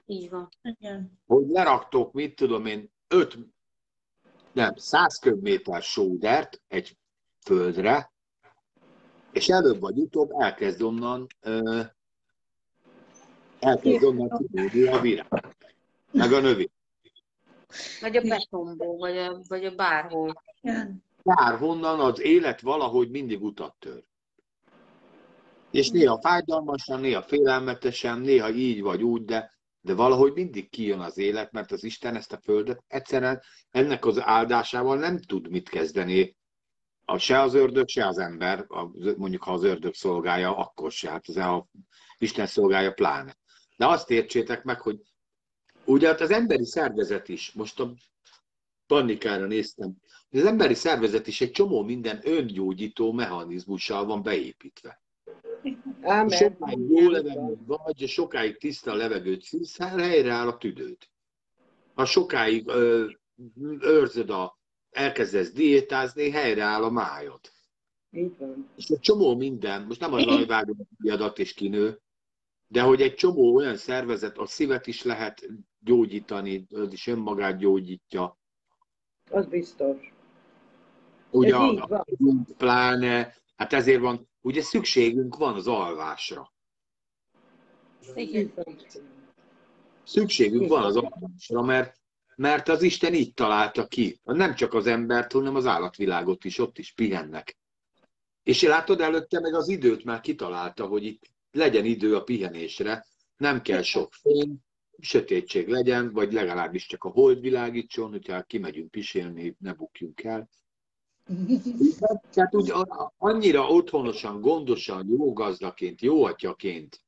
Így van. Igen. Hogy leraktok, mit tudom én, 5, nem, 100 köbméter sódert egy földre, és előbb vagy utóbb elkezd onnan, ö, elkezd onnan kidőlni a virág, meg a növény. Vagy a betonból, vagy a, vagy a bárhol. Bárhonnan az élet valahogy mindig utat tör. És néha fájdalmasan, néha félelmetesen, néha így vagy úgy, de, de valahogy mindig kijön az élet, mert az Isten ezt a földet egyszerűen ennek az áldásával nem tud mit kezdeni. A, se az ördög, se az ember, a, mondjuk ha az ördög szolgálja, akkor se, hát az a Isten szolgálja pláne. De azt értsétek meg, hogy ugye hát az emberi szervezet is, most a panikára néztem, az emberi szervezet is egy csomó minden öngyógyító mechanizmussal van beépítve. Ámen. Sokáig jó levegőt vagy, sokáig tiszta levegőt szívsz, helyreáll a tüdőd. Ha sokáig ö, őrzöd a, elkezdesz diétázni, helyreáll a májod. Így van. És egy csomó minden, most nem az ajvágó adat és kinő, de hogy egy csomó olyan szervezet, a szívet is lehet gyógyítani, az is önmagát gyógyítja. Az biztos. Ugye a, pláne, hát ezért van, ugye szükségünk van az alvásra. Igen. Szükségünk van az alvásra, mert, mert az Isten így találta ki. Nem csak az embert, hanem az állatvilágot is, ott is pihennek. És látod előtte meg az időt már kitalálta, hogy itt legyen idő a pihenésre, nem kell sok fény, sötétség legyen, vagy legalábbis csak a hold világítson, hogyha kimegyünk pisélni, ne bukjunk el. Tehát úgy annyira otthonosan, gondosan, jó gazdaként, jó atyaként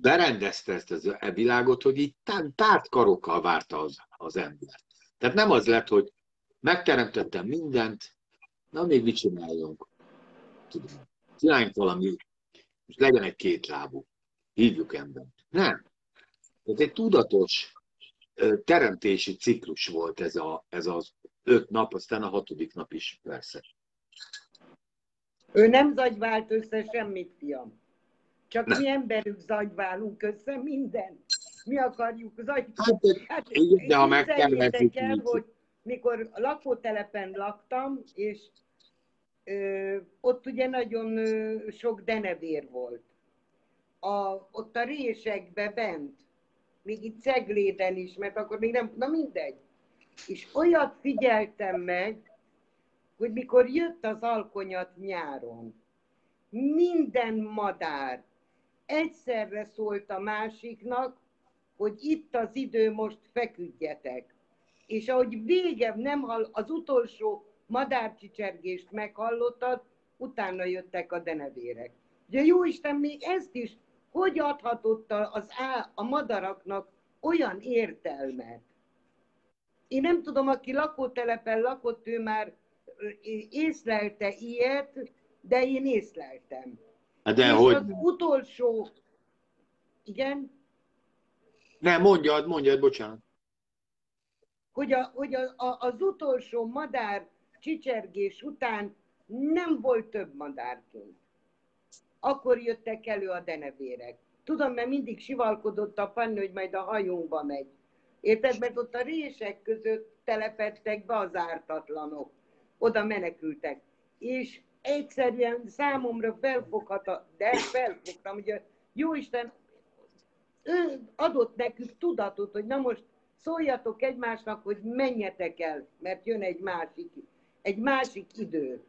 berendezte ezt az e világot, hogy így tá- tárt karokkal várta az, az ember. Tehát nem az lett, hogy megteremtettem mindent, na még mit csináljunk? Tudom, csináljunk valami, és legyen egy kétlábú. Hívjuk embert. Nem. Tehát egy tudatos teremtési ciklus volt ez, a, ez az öt nap, aztán a hatodik nap is persze. Ő nem zagyvált össze semmit, fiam. Csak Nem. mi emberük zagyválunk össze mindent. Mi akarjuk zagyválni. Hát, Hát, igen, de ha képzeljétek megtervezzük el, hogy mikor lakótelepen laktam, és ö, ott ugye nagyon ö, sok denevér volt. A, ott a résekbe bent, még itt Cegléden is, mert akkor még nem, na mindegy. És olyat figyeltem meg, hogy mikor jött az alkonyat nyáron, minden madár egyszerre szólt a másiknak, hogy itt az idő, most feküdjetek. És ahogy vége, nem hall, az utolsó madárcsicsergést meghallottad, utána jöttek a denevérek. Ugye Jóisten még ezt is hogy adhatott az á, a madaraknak olyan értelmet? Én nem tudom, aki lakótelepen lakott, ő már észlelte ilyet, de én észleltem. Hát de És hogy? az utolsó, igen, Ne, mondjad, mondjad, bocsánat. hogy, a, hogy a, a, az utolsó madár csicsergés után nem volt több madárként. Akkor jöttek elő a denevérek. Tudom, mert mindig sivalkodott a panni, hogy majd a hajunkba megy. Érted? Mert ott a rések között telepettek be az ártatlanok. Oda menekültek. És egyszerűen számomra felfogható, de felfogtam, hogy a Jóisten ő adott nekünk tudatot, hogy na most szóljatok egymásnak, hogy menjetek el, mert jön egy másik, egy másik idő,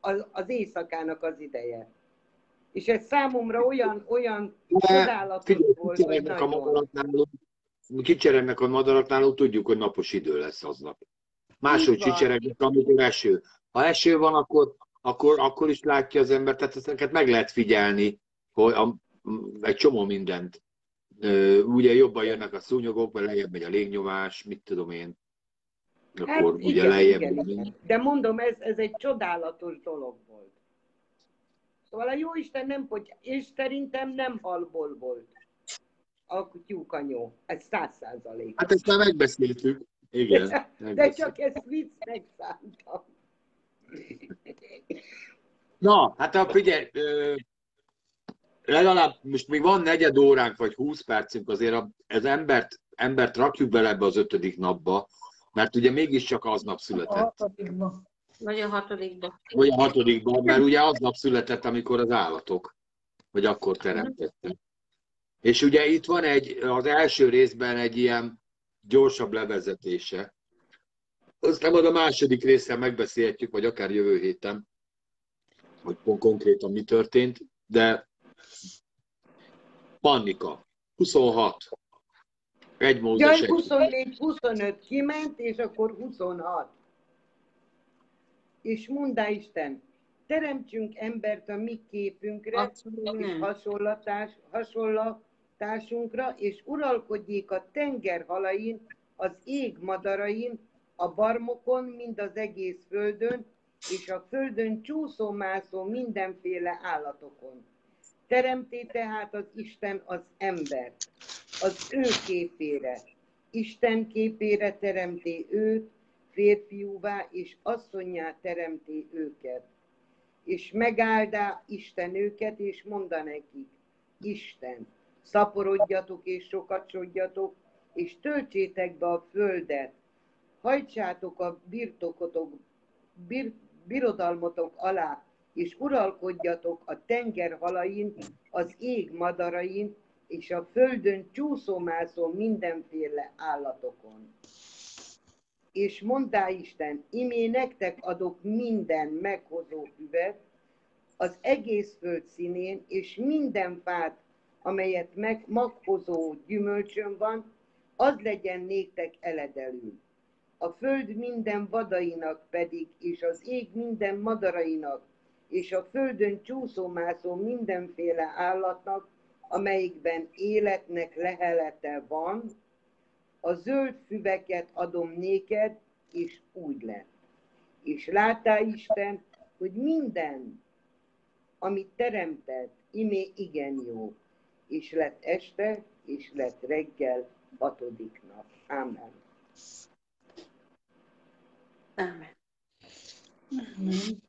az, az éjszakának az ideje. És ez számomra olyan, olyan csodálatos volt, hogy kicserélnek a nagyon. madaraknál, kicserélnek a madaraknál, tudjuk, hogy napos idő lesz aznap. Máshogy csicseregnek, amikor eső. Ha eső van, akkor, akkor, akkor is látja az ember, tehát ezeket meg lehet figyelni, hogy a, egy csomó mindent. Ugye jobban jönnek a szúnyogok, vagy lejjebb megy a légnyomás, mit tudom én. Akkor Hát ugye igen, lejjebb igen, megy. De mondom, ez, ez egy csodálatos dolog volt. Szóval a Jóisten nem, hogy, és szerintem nem halból volt a tyúkanyó. Ez száz százalék. Hát ezt már megbeszéltük. Igen. De csak ezt viccnek szántam. Na, hát a figyelj, legalább most még van negyed óránk, vagy 20 percünk, azért a- ez embert, embert rakjuk bele ebbe az ötödik napba, mert ugye mégiscsak aznap A született, hatodikban. Vagy a hatodikba. vagy a hatodikban, mert ugye aznap született, amikor az állatok, vagy akkor teremtettek. És ugye itt van egy, az első részben egy ilyen gyorsabb levezetése. Aztán majd a második részen megbeszélhetjük, vagy akár jövő héten, hogy kon- konkrétan mi történt, de Pannika, 26. Egy Mózes Jaj, egy. 24-25 kiment, és akkor 26. És mondá Isten, teremtsünk embert a mi képünkre, Abszolút és hasonlatás, hasonlatásunkra, és uralkodjék a tenger halain, az ég madarain, a barmokon, mind az egész földön, és a földön csúszó-mászó mindenféle állatokon. Teremté tehát az Isten az embert, az ő képére. Isten képére teremté őt, férfiúvá és asszonyá teremté őket és megáldá Isten őket, és monda nekik, Isten, szaporodjatok és sokasodjatok, és töltsétek be a földet, hajtsátok a birtokotok, bir, birodalmotok alá, és uralkodjatok a tenger halain, az ég madarain, és a földön csúszómászó mindenféle állatokon. És mondá Isten, imé nektek adok minden meghozó füvet, az egész föld színén, és minden fát, amelyet meg maghozó gyümölcsön van, az legyen néktek eledelül. A föld minden vadainak pedig, és az ég minden madarainak, és a földön csúszómászó mindenféle állatnak, amelyikben életnek lehelete van, a zöld füveket adom néked, és úgy lett. És láttál Isten, hogy minden, amit teremtett, imé igen jó. És lett este, és lett reggel, hatodik nap. Ámen. Ámen.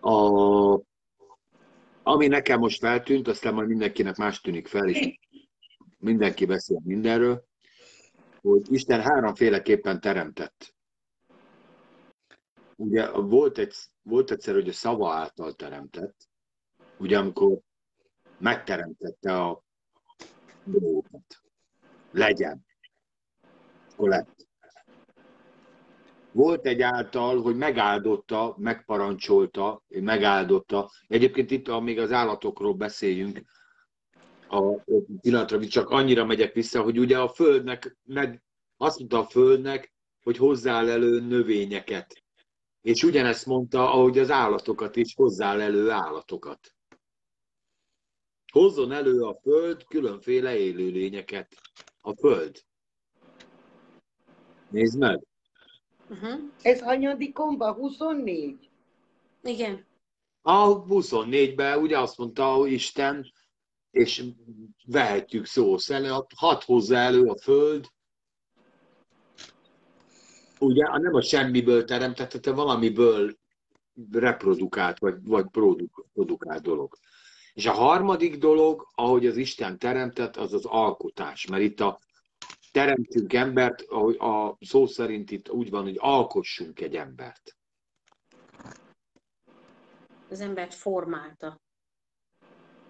A, ami nekem most feltűnt, aztán majd mindenkinek más tűnik fel, és mindenki beszél mindenről, hogy Isten háromféleképpen teremtett. Ugye volt, egy, volt egyszer, hogy a szava által teremtett, ugye amikor megteremtette a dolgokat. Legyen. Akkor lett. Volt egy által, hogy megáldotta, megparancsolta, megáldotta. Egyébként itt, ha még az állatokról beszéljünk, a pillanatra, csak annyira megyek vissza, hogy ugye a Földnek, meg azt mondta a Földnek, hogy hozzál elő növényeket. És ugyanezt mondta, ahogy az állatokat is, hozzál elő állatokat. Hozzon elő a Föld különféle élőlényeket. A Föld. Nézd meg! Uh-huh. Ez hanyadikon van? 24? Igen. A 24-ben ugye azt mondta hogy Isten, és vehetjük szó szerint, hadd hozza elő a Föld, ugye nem a semmiből teremtett, hanem valamiből reprodukált, vagy, vagy produk, produkált dolog. És a harmadik dolog, ahogy az Isten teremtett, az az alkotás. Mert itt a teremtünk embert, ahogy a szó szerint itt úgy van, hogy alkossunk egy embert. Az embert formálta.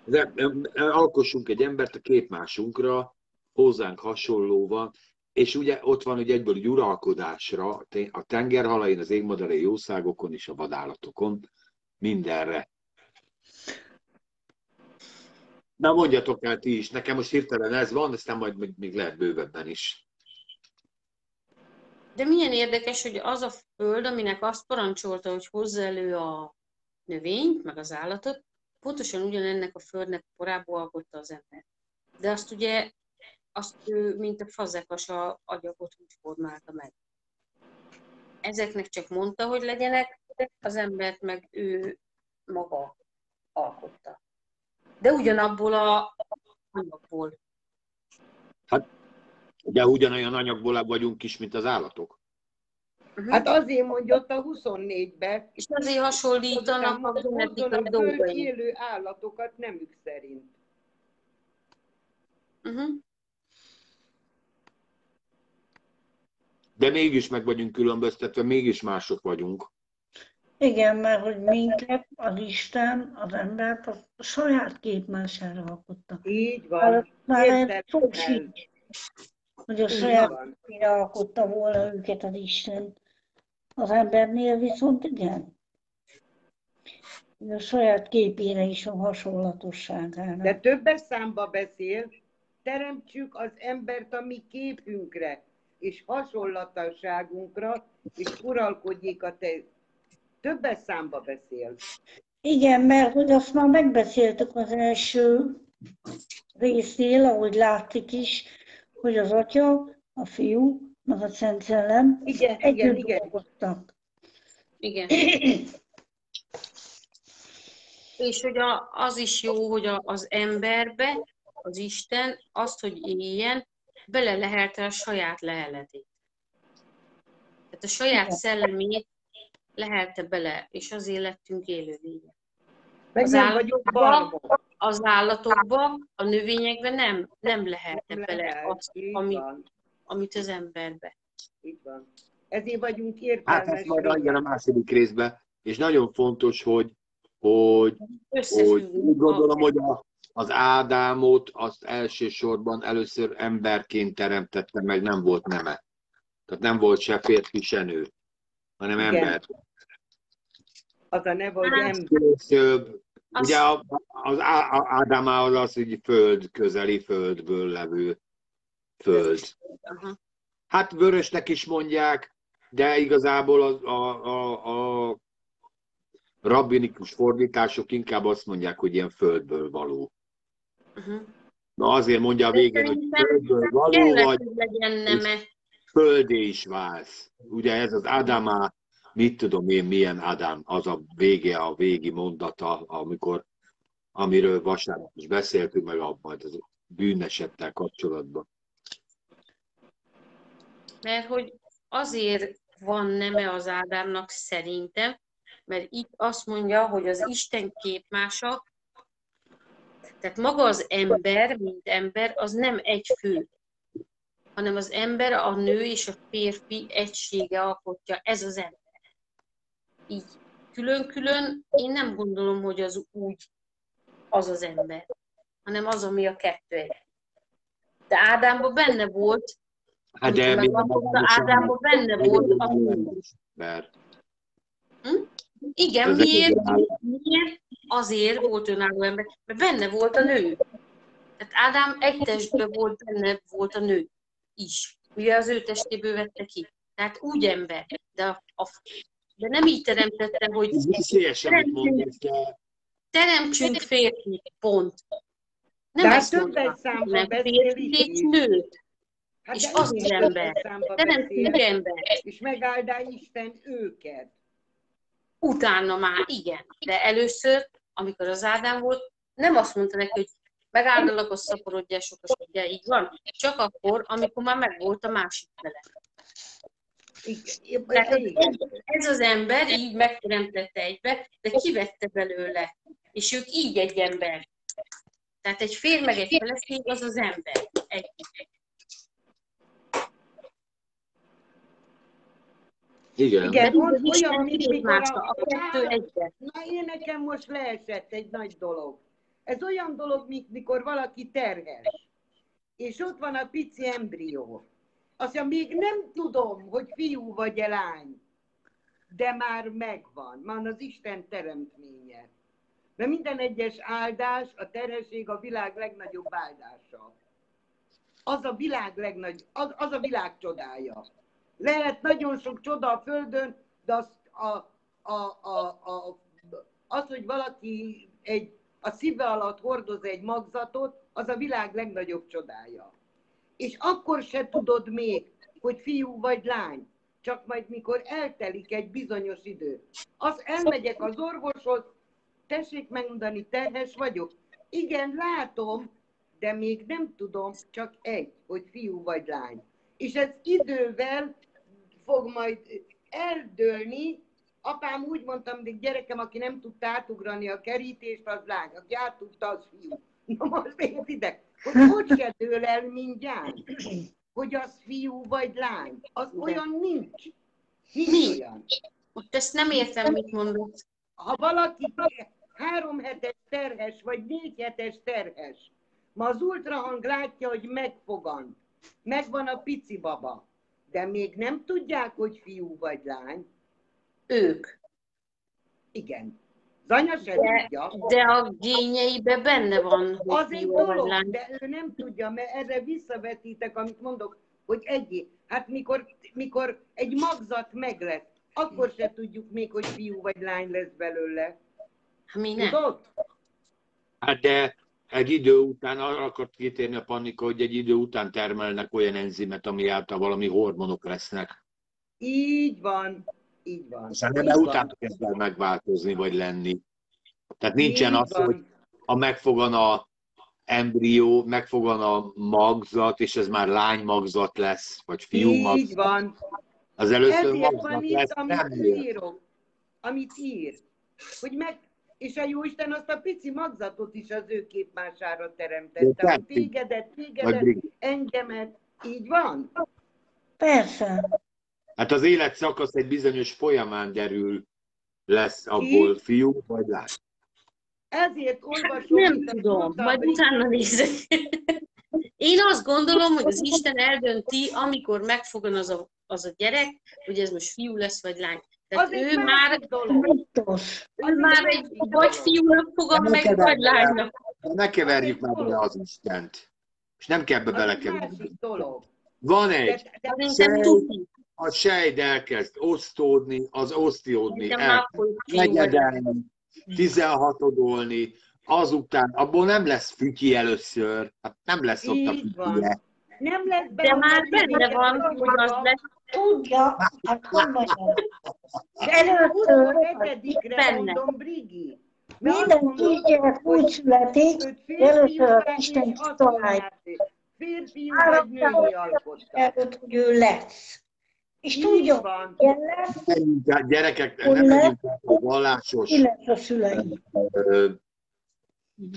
De, alkossunk egy embert a képmásunkra, hozzánk hasonlóan, és ugye ott van, hogy egyből egy uralkodásra, a tengerhalain, az égmadarai jószágokon és a vadállatokon, mindenre. Na mondjatok el ti is, nekem most hirtelen ez van, aztán majd még lehet bővebben is. De milyen érdekes, hogy az a föld, aminek azt parancsolta, hogy hozza elő a növényt, meg az állatot, pontosan ugyanennek a földnek korábban alkotta az ember. De azt ugye, azt ő, mint a fazekas a agyagot úgy formálta meg. Ezeknek csak mondta, hogy legyenek, az embert meg ő maga alkotta. De ugyanabból a anyagból. De ugyanolyan anyagból vagyunk is, mint az állatok. Uh-huh. Hát azért mondja ott a 24-be, És azért hasonlítanak a hozzon genetikai a föld dolgai. élő állatokat nemük szerint. Uh-huh. De mégis meg vagyunk különböztetve, mégis mások vagyunk. Igen, mert hogy minket az Isten, az embert a saját képmására alkotta. Így Már, van. már szó el. sincs, hogy a saját képére alkotta volna őket az Isten. Az embernél viszont igen. A saját képére is a hasonlatosságára. De többes számba beszél, teremtsük az embert a mi képünkre, és hasonlatosságunkra, és uralkodjék a te. Többes számba beszél. Igen, mert hogy azt már megbeszéltük az első résznél, ahogy látszik is, hogy az Atya, a Fiú, meg a Szent Szellem Igen, igen, együtt igen. dolgoztak. Igen. És hogy a, az is jó, hogy a, az emberbe, az Isten azt, hogy éljen, bele lehelte a saját leheletét. Tehát a saját Igen. szellemét lehelte bele, és azért lettünk élőlények. Az állatokban, az állatokban, a növényekben nem, nem lehelte Nem bele lehet. azt, Így ami, van, amit az emberbe. így van. Ezért vagyunk Hát értelmes. ezt majd adjon a második részbe. És nagyon fontos, hogy, hogy, hogy úgy gondolom, hogy a, az Ádámot azt elsősorban először emberként teremtette meg, nem volt neme. Tehát nem volt se férfi, se nő, hanem Igen. ember. Az a neve, hogy Hát, ember. Később, ugye a- az Á- a- Ádám az az, hogy föld közeli, földből levő föld. Hát vörösnek is mondják, de igazából a, a, a, a rabbinikus fordítások inkább azt mondják, hogy ilyen földből való. Uh-huh. Na azért mondja a végén, hogy földből való vagy, földé is válsz. Ugye ez az Ádámá, mit tudom én, milyen Ádám, az a vége, a végi mondata, amikor, amiről vasárnap is beszéltünk, meg a, majd az bűnesettel kapcsolatban. Mert hogy azért van neme az Ádámnak szerintem, mert itt azt mondja, hogy az Isten képmása, tehát maga az ember, mint ember, az nem egy fő, hanem az ember, a nő és a férfi egysége alkotja, ez az ember. Így külön-külön én nem gondolom, hogy az úgy az az ember, hanem az, ami a kettő egy. De Ádámban benne volt, Hát de Ádámban benne volt a nő. Mert Igen, Ez miért? miért? Azért volt önálló ember, mert benne volt a nő. Tehát Ádám egy testben volt, benne volt a nő is. Ugye az ő testéből vette ki. Tehát úgy ember. De, a, a, de nem így teremtette, hogy Ez veszélyes, amit mondasz, de teremtsünk férfi, pont. Nem De ezt mondta, beszél férfi nőt. Hát És az többes ember. beszél, ember. és megáldá Isten őket. Utána már igen. De először, amikor az Ádám volt, nem azt mondta neki, hogy megáldalak, hogy szaporodjál sokas, ugye így van. Csak akkor, amikor már megvolt a másik fele. Igen, Tehát igen. ez az ember így megteremtette egybe, de kivette belőle. És ők így egy ember. Tehát egy férj meg egy feleség az az ember. Egy. igen. Igen, olyan, mint mikor képmása, a... a kettő egybe. Na, én nekem most leesett egy nagy dolog. Ez olyan dolog, mint mikor valaki terhes, és ott van a pici embrió. Azt még nem tudom, hogy fiú vagy -e lány, de már megvan. Van az Isten teremtménye. Mert minden egyes áldás, a terhesség a világ legnagyobb áldása. Az a világ legnagy, az, az a világ csodája. Lehet nagyon sok csoda a Földön, de az, a, a, a, a, az, hogy valaki egy, a szíve alatt hordoz egy magzatot, az a világ legnagyobb csodája. És akkor se tudod még, hogy fiú vagy lány, csak majd mikor eltelik egy bizonyos idő. Az elmegyek az orvoshoz, tessék megmondani, terhes vagyok. Igen, látom, de még nem tudom, csak egy, hogy fiú vagy lány. És ez idővel fog majd eldőlni. Apám úgy mondta, mindig gyerekem, aki nem tudta átugrani a kerítést, az lány. Aki átudta, az fiú. Na most értitek, hogy hogy se dől el mindjárt, hogy az fiú vagy lány. Az olyan nincs. Nincs Mi? olyan. Most ezt nem értem, mit mondod. Ha valaki három hetes terhes, vagy négy hetes terhes, ma az ultrahang látja, hogy megfogant, megvan a pici baba, de még nem tudják, hogy fiú vagy lány. Ők. Igen. Az anya se De- tudja. De a gényeibe benne van, Az egy dolog, lány. de ő nem tudja, mert erre visszavetítek, amit mondok, hogy egy, hát mikor, mikor egy magzat meg lesz, akkor se tudjuk még, hogy fiú vagy lány lesz belőle. Mi nem. Tudod? Hát de egy idő után, arra akart kitérni a panika, hogy egy idő után termelnek olyan enzimet, ami által valami hormonok lesznek. Így van, így van. Aztán nem így van. utána kezd el megváltozni, vagy lenni. Tehát nincsen Így az, van. hogy a megfogan a embrió, megfogan a magzat, és ez már lány magzat lesz, vagy fiú Így magzat. van. Az először Ezért van itt, lesz, amit nem írok. Amit ír. Hogy meg, és a Jóisten azt a pici magzatot is az ő képmására teremtette. De Hogy tégedet, tégedet, engemet. Így van? Persze. Hát az élet szakasz egy bizonyos folyamán derül, lesz abból Így. fiú vagy lány. Ezért olvasom. Nem tudom, majd utána nézek. Én azt gondolom, hogy az Isten eldönti, amikor megfogan az a, az a gyerek, hogy ez most fiú lesz, vagy lány. Tehát Az egy ő már. Biztos. ő már egy vagy fiúnak fogom Nem meg, vagy lánynak. De ne keverjük már bele az Istent. És nem kell be belekeverni. Van De, egy, de, Sej- tuti. A sejt elkezd osztódni, az osztiódni, negyedelni, 16 azután, abból nem lesz fütyi először, hát nem lesz ott a fütyje. nem lesz De már benne van, hogy az lesz. Tudja, hát mondjam. És De először 27-re Benne. mondom, Brigi. Minden kisgyerek úgy születik, hogy férfiú először Isten kitalálja. Férfiú vagy női alkotta. előtt, hogy ő lesz. És Így tudja, van. Menjünk át, gyerekek, Hogy nem le- megyünk a vallásos a szülei.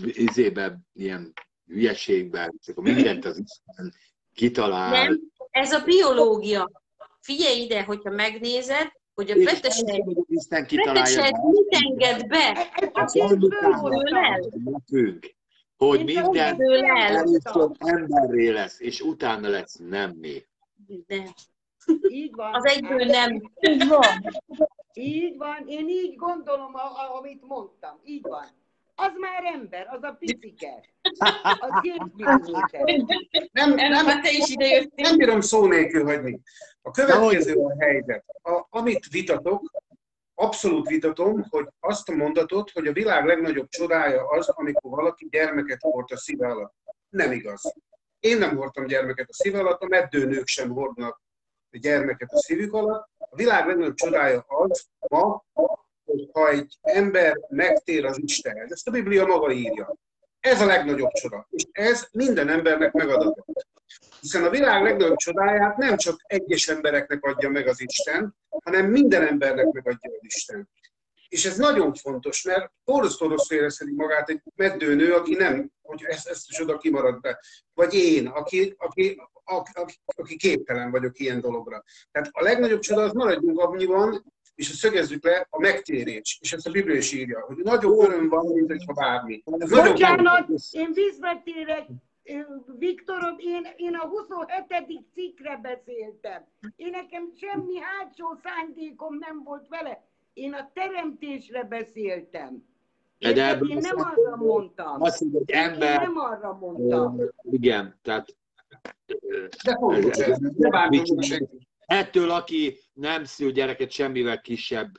izébe, ilyen hülyeségben, és akkor mindent az Isten kitalál. Nem, ez a biológia. Figyelj ide, hogyha megnézed, hogy a nem de mit enged be? Csak én mondjuk Dől el. nekünk, hogy Én minden először emberré lesz, és utána lesz nemné. De Így van. az egyből nem. Így van. Így van, én így gondolom, amit mondtam. Így van. Az már ember, az a picike. Az két milliméter. Nem, nem, Nem, te is ide jöttél. nem bírom szó nélkül hagyni. A következő a helyzet. A, amit vitatok, abszolút vitatom, hogy azt a mondatot, hogy a világ legnagyobb csodája az, amikor valaki gyermeket hord a szíve alatt. Nem igaz. Én nem hordtam gyermeket a szíve alatt, a meddőnők sem hordnak gyermeket a szívük alatt. A világ legnagyobb csodája az ma, hogy ha egy ember megtér az Istenhez. Ezt a Biblia maga írja. Ez a legnagyobb csoda. És ez minden embernek megadatott. Hiszen a világ legnagyobb csodáját nem csak egyes embereknek adja meg az Isten, hanem minden embernek megadja az Isten. És ez nagyon fontos, mert orosz-orosz érezheti magát egy meddőnő, aki nem, hogy ezt, ezt is oda kimarad be. Vagy én, aki, aki, aki, aki képtelen vagyok ilyen dologra. Tehát a legnagyobb csoda az maradjunk annyiban, és ezt szögezzük le, a megtérés. És ezt a Biblia is írja, hogy nagyobb öröm van, mint hogyha bármi. Ez Bocsánat, én visszatérek. Viktorom, én, én a 27. cikkre beszéltem. Én nekem semmi hátsó szándékom nem volt vele. Én a teremtésre beszéltem. Ebből Én nem arra mondtam. Azt, hogy egy Én ember, nem arra mondtam. igen, tehát De fontos ez. Ettől, aki nem szül gyereket semmivel kisebb,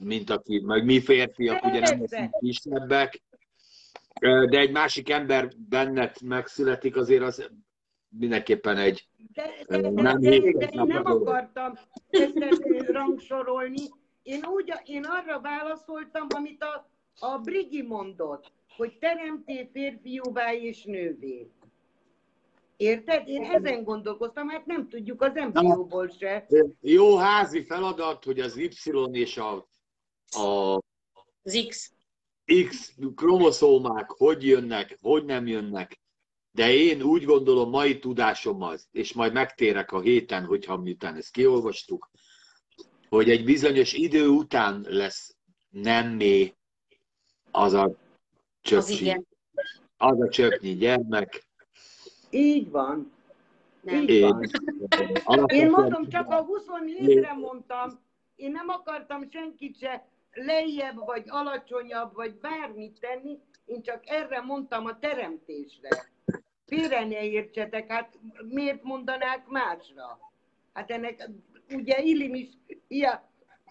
mint aki, meg mi férfiak ugye nem leszünk kisebbek, de egy másik ember benned megszületik, azért az mindenképpen egy De, de, de, Nem de, de hétköznap én nem akartam ezt ezt rangsorolni. Én, úgy, én arra válaszoltam, amit a, a Brigi mondott, hogy teremté férfiúvá és nővé. Érted? Én ezen gondolkoztam, hát nem tudjuk az embrióból se. jó házi feladat, hogy az Y és a, a Az X. X kromoszómák hogy jönnek, hogy nem jönnek, de én úgy gondolom mai tudásommal, és majd megtérek a héten, hogyha miután ezt kiolvastuk, hogy egy bizonyos idő után lesz nemmé az a Az csöpcsi, igen. az a csöpnyi gyermek. Így van. Nem. Így Én, van. Én alapvetően- mondom, csak a 27-re mondtam, én nem akartam senkit se lejjebb, vagy alacsonyabb, vagy bármit tenni, én csak erre mondtam a teremtésre. Félre ne értsetek, hát miért mondanák másra? Hát ennek ugye Illim is ilyen,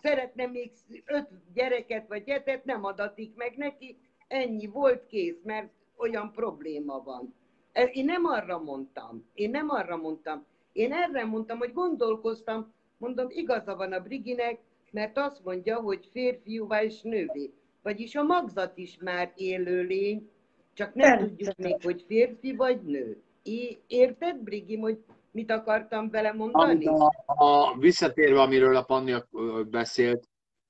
szeretne még öt gyereket vagy hetet, nem adatik meg neki, ennyi volt kész, mert olyan probléma van. Én nem arra mondtam, én nem arra mondtam. Én erre mondtam, hogy gondolkoztam, mondom, igaza van a Briginek, mert azt mondja, hogy férfiúvá és nővé. Vagyis a magzat is már élő lény, csak nem Természetes. tudjuk még, hogy férfi vagy nő. Érted, Brigi, hogy mit akartam vele mondani? A, a, visszatérve, amiről a Panni ö, beszélt,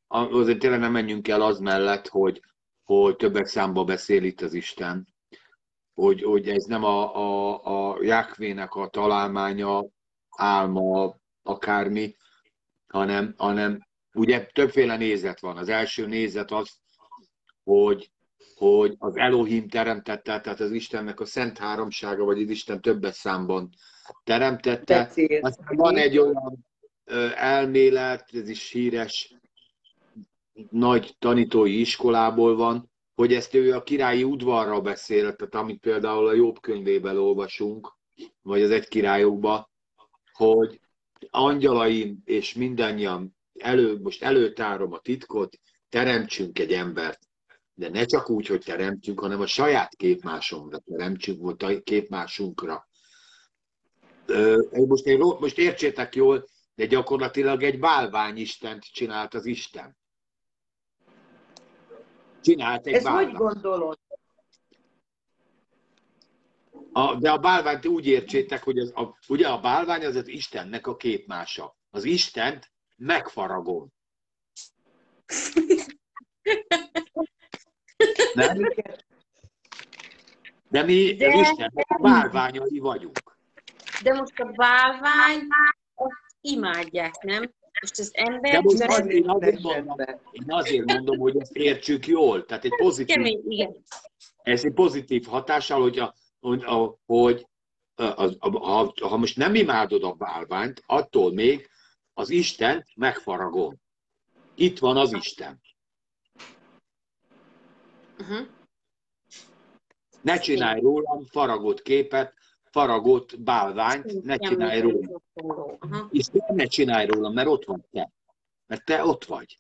azért tényleg nem menjünk el az mellett, hogy, hogy többek számba beszél itt az Isten. Hogy, hogy ez nem a, a, a Jákvének a találmánya, álma, akármi, hanem, hanem ugye többféle nézet van. Az első nézet az, hogy, hogy az Elohim teremtette, tehát az Istennek a szent háromsága, vagy az Isten többes számban teremtette. Beszélt. Aztán van egy olyan elmélet, ez is híres, nagy tanítói iskolából van, hogy ezt ő a királyi udvarra beszél, tehát amit például a Jobb könyvében olvasunk, vagy az egy királyokba, hogy angyalaim és mindannyian elő, most előtárom a titkot, teremtsünk egy embert. De ne csak úgy, hogy teremtünk, hanem a saját képmásomra teremtsünk, vagy a képmásunkra. Most, most értsétek jól, de gyakorlatilag egy bálványistent csinált az Isten. Csinált egy Ezt hogy bálványt. gondolod? A, de a bálványt úgy értsétek, hogy az, a, ugye a bálvány az az Istennek a képmása. Az Istent megfaragom. Nem? De mi De- az Istennek a bálványai vagyunk. De most a bálvány, azt imádják, nem? Most az De ember most nem az, én, azért mondom, én azért mondom, hogy ezt értsük jól. Tehát egy pozitív kemény, igen. ez egy pozitív hatással, hogy, a, hogy, a, hogy a, a, ha, ha most nem imádod a bálványt, attól még az Isten megfaragom. Itt van az Isten. Uh-huh. Ne csinálj rólam faragott képet, faragott bálványt, ne csinálj rólam. Aha. És ne csinálj rólam, mert ott vagy te. Mert te ott vagy.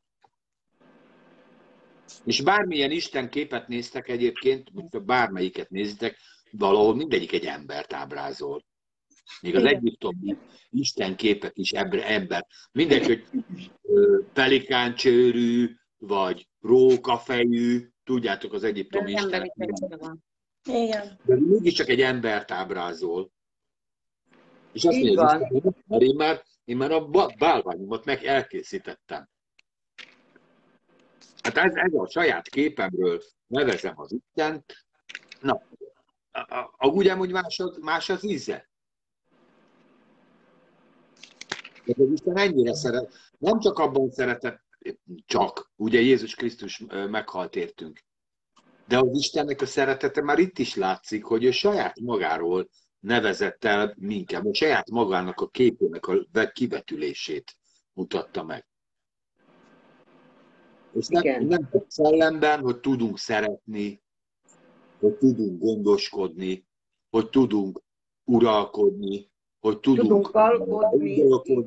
És bármilyen Isten képet néztek egyébként, bármelyiket nézitek, valahol mindegyik egy embert ábrázol. Még az egyiptomi Isten képek is ember. ember. Mindegy, hogy pelikáncsőrű, vagy rókafejű, tudjátok az egyiptomi Isten. Igen. De mégiscsak egy embert ábrázol. És azt Így mondja, van. Mert én már, én már a bálványomat meg elkészítettem. Hát ez, ez a saját képemről nevezem az Istent. Na, a, a, a, más az, más az íze. De Isten ennyire szeret, nem csak abban szeretett, csak, ugye Jézus Krisztus meghalt értünk. De az Istennek a szeretete már itt is látszik, hogy ő saját magáról nevezett el minket, vagy saját magának a képének a ve- kivetülését mutatta meg. És nem, Igen. nem csak szellemben, hogy tudunk szeretni, hogy tudunk gondoskodni, hogy tudunk uralkodni, hogy tudunk, Tudunk alkotni,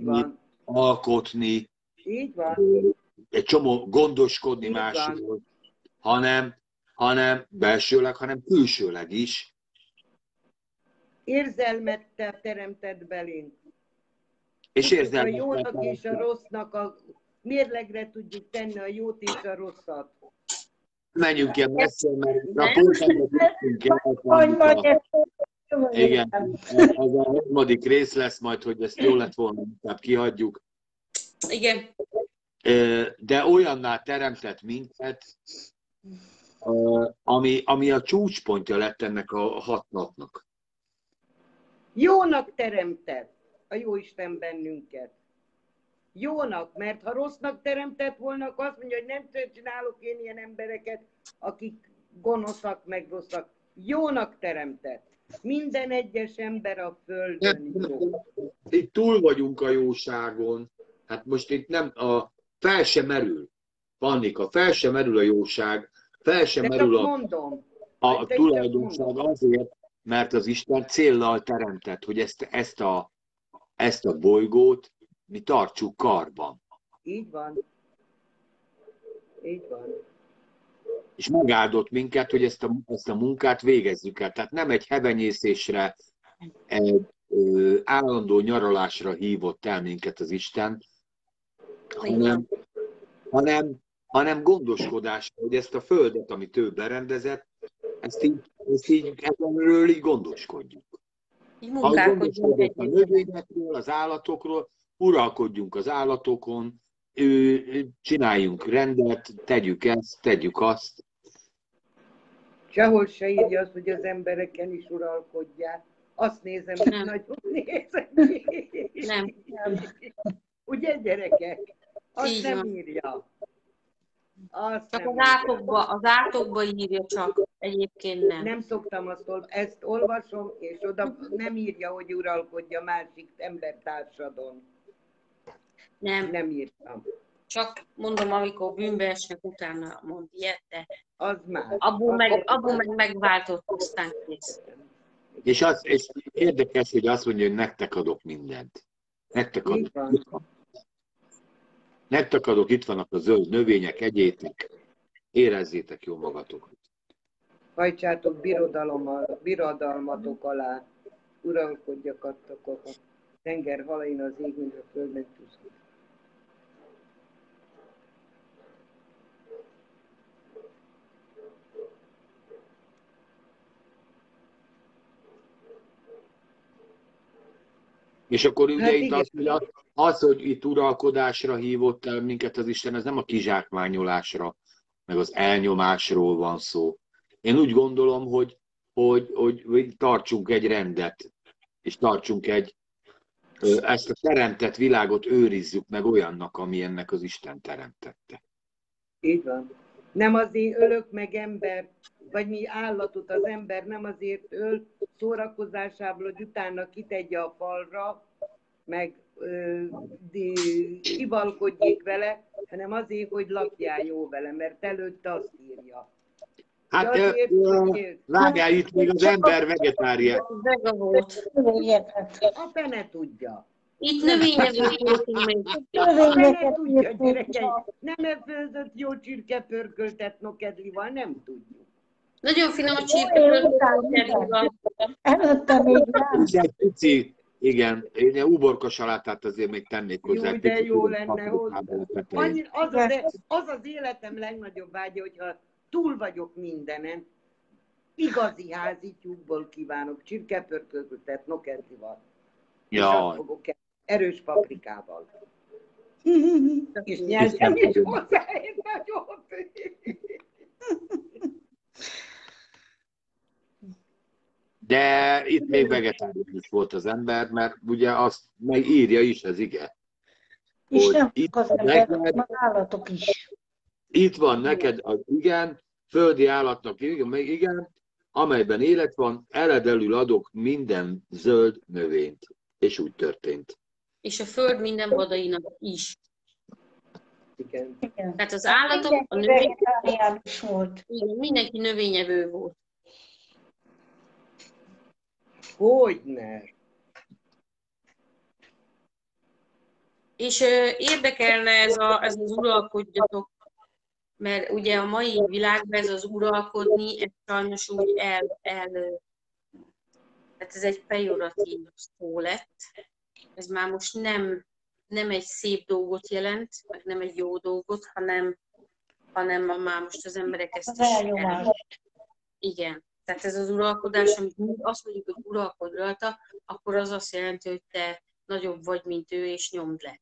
van. alkotni, Így van. egy csomó gondoskodni Így van. másról, hanem, hanem belsőleg, hanem külsőleg is. Érzelmet te teremtett belénk. És érzelmet A jónak és a rossznak a mérlegre tudjuk tenni a jót és a rosszat. menjünk ilyen messze, mert a Nem. pontban jutunk el, Igen, az a harmadik rész lesz majd, hogy ezt jól lett volna, inkább kihagyjuk. Igen. De olyanná teremtett minket, ami, ami a csúcspontja lett ennek a hat napnak. Jónak teremtett a Jóisten bennünket. Jónak, mert ha rossznak teremtett volna, akkor azt mondja, hogy nem csinálok én ilyen embereket, akik gonoszak, meg rosszak. Jónak teremtett. Minden egyes ember a földön jó. Itt túl vagyunk a jóságon. Hát most itt nem, a, fel sem merül. Pannika, fel sem merül a jóság, fel sem De merül a, mondom, a tulajdonság azért, mert az Isten céllal teremtett, hogy ezt, ezt, a, ezt a bolygót mi tartsuk karban. így van. Így van. És megáldott minket, hogy ezt a, ezt a munkát végezzük el. Tehát nem egy hevenyészésre, egy ö, állandó nyaralásra hívott el minket az Isten, hanem, hanem, hanem gondoskodásra, hogy ezt a földet, amit ő berendezett, ezt így, ezt így erről így gondoskodjuk. Így Ha munkálkodjunk gondoskodunk a növényekről, az állatokról, uralkodjunk az állatokon, ő, csináljunk rendet, tegyük ezt, tegyük azt. Sehol se írja azt, hogy az embereken is uralkodják. Azt nézem, hogy Nem. nagyon nézem ki. Nem. Ugye gyerekek? Azt Így nem van. írja. Azt Csak az írja. átokba, az átokba írja csak, egyébként nem. Nem szoktam azt ol- ezt olvasom, és oda nem írja, hogy uralkodja másik embertársadon. Nem, Nem írtam. csak mondom, amikor bűnbe esnek, utána mond ilyet, de Az már. abból Az meg, abból meg megváltott, aztán kész. És, az, és érdekes, hogy azt mondja, hogy nektek adok mindent. Nektek adok. Van. Itt vannak a zöld növények, egyétek. Érezzétek jó magatokat. Hajtsátok birodalommal, birodalmatok alá, uralkodjakatok a tenger halain az ég, mint a földön csúszik. És akkor ugye Hát itt igen. az, hogy az, hogy itt uralkodásra hívott el minket az Isten, ez nem a kizsákmányolásra, meg az elnyomásról van szó. Én úgy gondolom, hogy, hogy, hogy, hogy tartsunk egy rendet, és tartsunk egy, ezt a teremtett világot őrizzük meg olyannak, ami ennek az Isten teremtette. Így van. Nem azért ölök meg ember, vagy mi állatot az ember nem azért öl szórakozásából, hogy utána kitegye a falra, meg kivalkodjék vele, hanem azért, hogy lakjál jó vele, mert előtte azt írja. Hát azért, ö, hogy várjál, itt még az ember vegetária. Növényeket. a fene tudja. Itt Növényeket tudja, írtunk gyerekek. csak. Nem főzött jó csirkepörköltet nokedlival, nem tudjuk. Nagyon finom a Jó, csirkeföldön. Előtte még nem. Egy pici, igen, én egy uborka salátát azért még tennék hozzá. Jó, de jó lenne. Annyi, az, az, az az életem legnagyobb vágya, hogyha túl vagyok mindenen, igazi házi tyúkból kívánok csirkepörköltet fogok enni, erős paprikával. És nyertem is hozzá egy nagyot. De itt még vegetáriánus volt az ember, mert ugye azt meg írja is az ige. És nem itt az van emberek, neked, állatok is. itt van neked az igen, földi állatnak meg igen, amelyben élet van, eledelül adok minden zöld növényt. És úgy történt. És a föld minden vadainak is. Igen. Tehát az állatok, a Mindenki növény, vegetáriánus volt. igen, mindenki növényevő volt. Hogyne. És érdekelne ez, a, ez az uralkodjatok, mert ugye a mai világban ez az uralkodni, ez sajnos úgy el, el tehát ez egy pejoratív szó lett. Ez már most nem, nem egy szép dolgot jelent, meg nem egy jó dolgot, hanem, hanem már most az emberek ezt Az is el, igen. Tehát ez az uralkodás, amit mi azt mondjuk, hogy uralkodj rajta, akkor az azt jelenti, hogy te nagyobb vagy, mint ő, és nyomd le.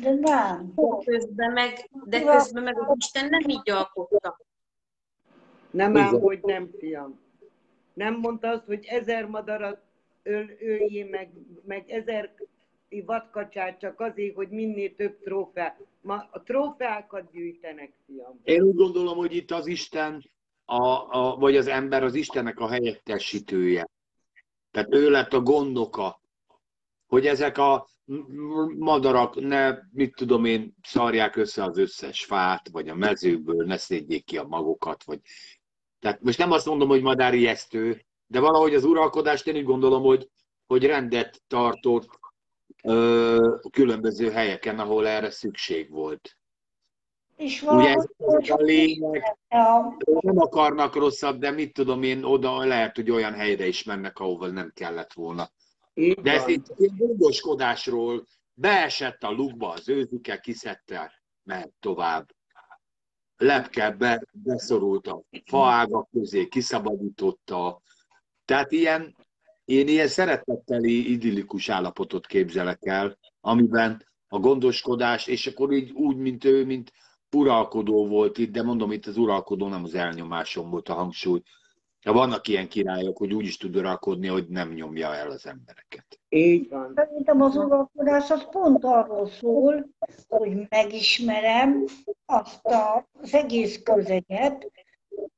De nem. De közben meg, de közben meg az Isten nem így alkotta. Nem ám, hogy nem, fiam. Nem mondta azt, hogy ezer madarat öl, öljé meg, meg ezer vadkacsát csak azért, hogy minél több trófeát. Ma a trófeákat gyűjtenek, fiam. Én úgy gondolom, hogy itt az Isten, a, a, vagy az ember az Istennek a helyettesítője. Tehát ő lett a gondoka, hogy ezek a madarak ne, mit tudom én, szarják össze az összes fát, vagy a mezőből ne szedjék ki a magokat, vagy... Tehát most nem azt mondom, hogy madár ijesztő, de valahogy az uralkodást én úgy gondolom, hogy, hogy rendet tartott ö, különböző helyeken, ahol erre szükség volt. És Ugye ez, a lényeg, nem akarnak rosszat, de mit tudom én, oda lehet, hogy olyan helyre is mennek, ahova nem kellett volna. Így De ez itt egy gondoskodásról, beesett a lukba az őzike, kiszedte, ment tovább. Lepke be, beszorult a faágak közé, kiszabadította. Tehát ilyen, én ilyen szeretetteli, idillikus állapotot képzelek el, amiben a gondoskodás, és akkor így úgy, mint ő, mint uralkodó volt itt, de mondom, itt az uralkodó nem az elnyomáson volt a hangsúly. De vannak ilyen királyok, hogy úgy is tud uralkodni, hogy nem nyomja el az embereket. Így van. Szerintem az uralkodás az pont arról szól, hogy megismerem azt a, az egész közeget,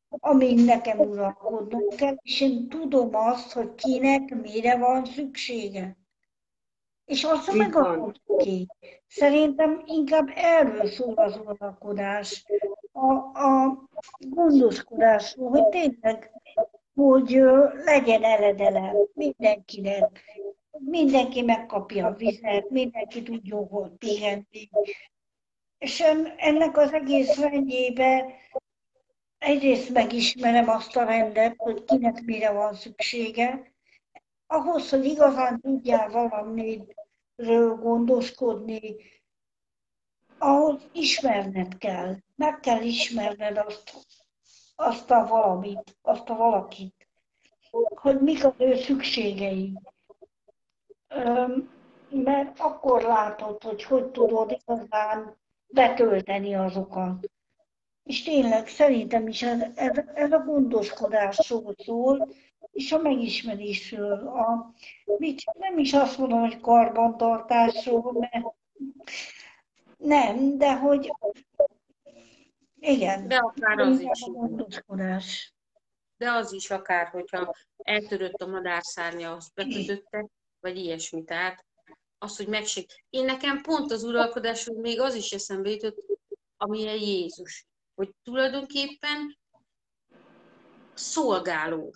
amin nekem uralkodnom kell, és én tudom azt, hogy kinek mire van szüksége. És azt megadom ki. Szerintem inkább erről szól az uralkodás, a, a gondoskodásról, hogy tényleg, hogy legyen eledele mindenkinek, mindenki megkapja a vizet, mindenki tudjon hol pihenni. És en- ennek az egész rendjébe egyrészt megismerem azt a rendet, hogy kinek mire van szüksége. Ahhoz, hogy igazán tudjál valamiről gondoskodni, ahhoz ismerned kell. Meg kell ismerned azt, azt a valamit, azt a valakit, hogy mik az ő szükségei. Mert akkor látod, hogy hogy tudod igazán betölteni azokat. És tényleg szerintem is ez, ez, ez a gondoskodásról szól, és a megismerésről. A, mit, nem is azt mondom, hogy karbantartásról, mert nem, de hogy igen, De akár az is. gondoskodás. De az is akár, hogyha eltörött a madárszárnya, azt bekötötte, vagy ilyesmi. Tehát az, hogy megség. Én nekem pont az uralkodásról még az is eszembe jutott, ami a Jézus. Hogy tulajdonképpen szolgáló.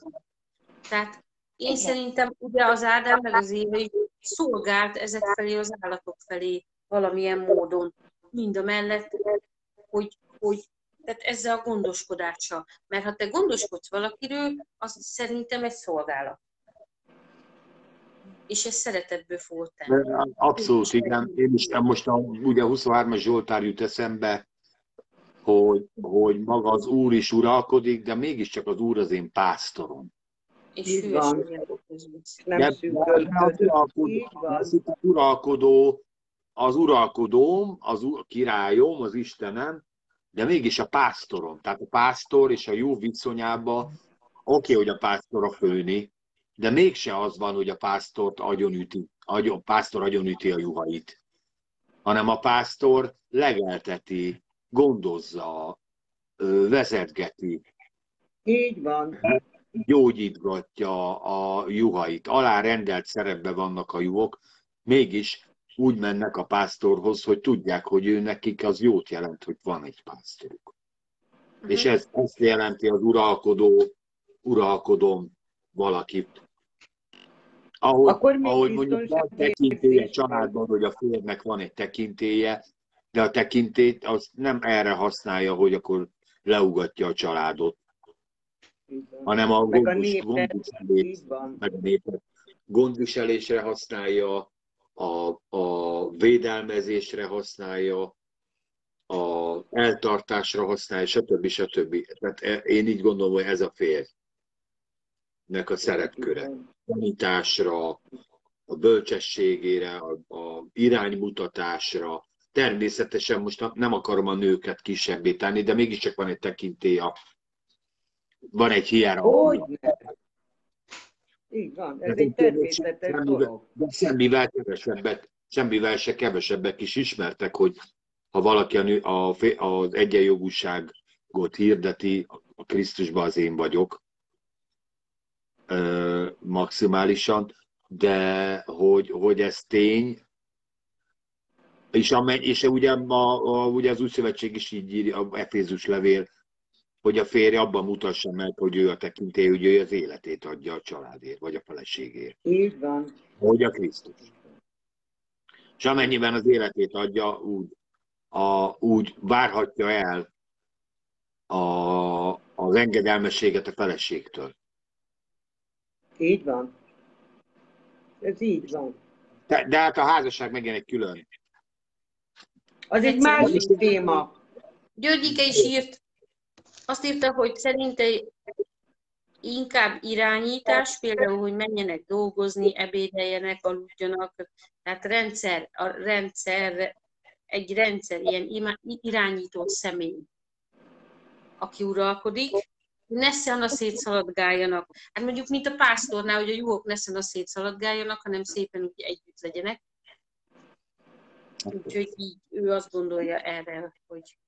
Tehát én Igen. szerintem ugye az Ádám meg az Éva is szolgált ezek felé az állatok felé valamilyen módon. Mind a mellett, hogy, hogy tehát ezzel a gondoskodással. Mert ha te gondoskodsz valakiről, az szerintem egy szolgálat. És ez szeretetből fogod tenni. Abszolút, igen. Én is most a, ugye a 23-as Zsoltár jut eszembe, hogy, hogy maga az Úr is uralkodik, de mégiscsak az Úr az én pásztorom. És Így van. közben. Nem De- az uralkodó, az az uralkodó, az uralkodóm, az u- királyom, az Istenem, de mégis a pásztorom. Tehát a pásztor és a jó viszonyába, oké, hogy a pásztor a főni, de mégse az van, hogy a pásztort agyonüti, agyon, a pásztor agyonüti a juhait, hanem a pásztor legelteti, gondozza, vezetgeti, Így van. Gyógyítgatja a juhait. Alárendelt szerepben vannak a juhok, mégis úgy mennek a pásztorhoz, hogy tudják, hogy ő nekik az jót jelent, hogy van egy pásztoruk. Mhm. És ez azt jelenti az uralkodó, uralkodom valakit. Ahogy, Akkor ahogy mondjuk van tekintélye családban, hogy a férnek van egy tekintélye, de a tekintét az nem erre használja, hogy akkor leugatja a családot. Hanem a Meg a gondviselés, meg a népet gondviselésre használja, a, a védelmezésre használja, a eltartásra használja, stb. stb. Tehát e- én így gondolom, hogy ez a férjnek a szerepköre. Tanításra, a bölcsességére, a, a iránymutatásra. Természetesen most nem akarom a nőket kisebbé tenni, de mégiscsak van egy tekintély, a, van egy hierarchia. Így van. Ez egy természetes dolog. de semmivel kevesebbet, semmivel se kevesebbek is ismertek, hogy ha valaki a nő, a, az egyenjogúságot hirdeti, a Krisztusban az én vagyok ö, maximálisan, de hogy, hogy ez tény, és, amely, és ugye, a, a, ugye az új szövetség is így írja, a Efézus levél, hogy a férje abban mutassa meg, hogy ő a tekintély, hogy ő az életét adja a családért, vagy a feleségért, Így van. hogy a Krisztus. És amennyiben az életét adja, úgy, a, úgy várhatja el a, az engedelmességet a feleségtől. Így van. Ez így van. De, de hát a házasság megint egy külön. Az egy másik téma. Györgyike is írt, azt írta, hogy szerinte inkább irányítás, például, hogy menjenek dolgozni, ebédeljenek, aludjanak, tehát rendszer, a rendszer, egy rendszer, ilyen irányító személy, aki uralkodik, ne szana szétszaladgáljanak. Hát mondjuk, mint a pásztornál, hogy a juhok ne szana szétszaladgáljanak, hanem szépen úgy együtt legyenek. Úgyhogy így ő azt gondolja erre, hogy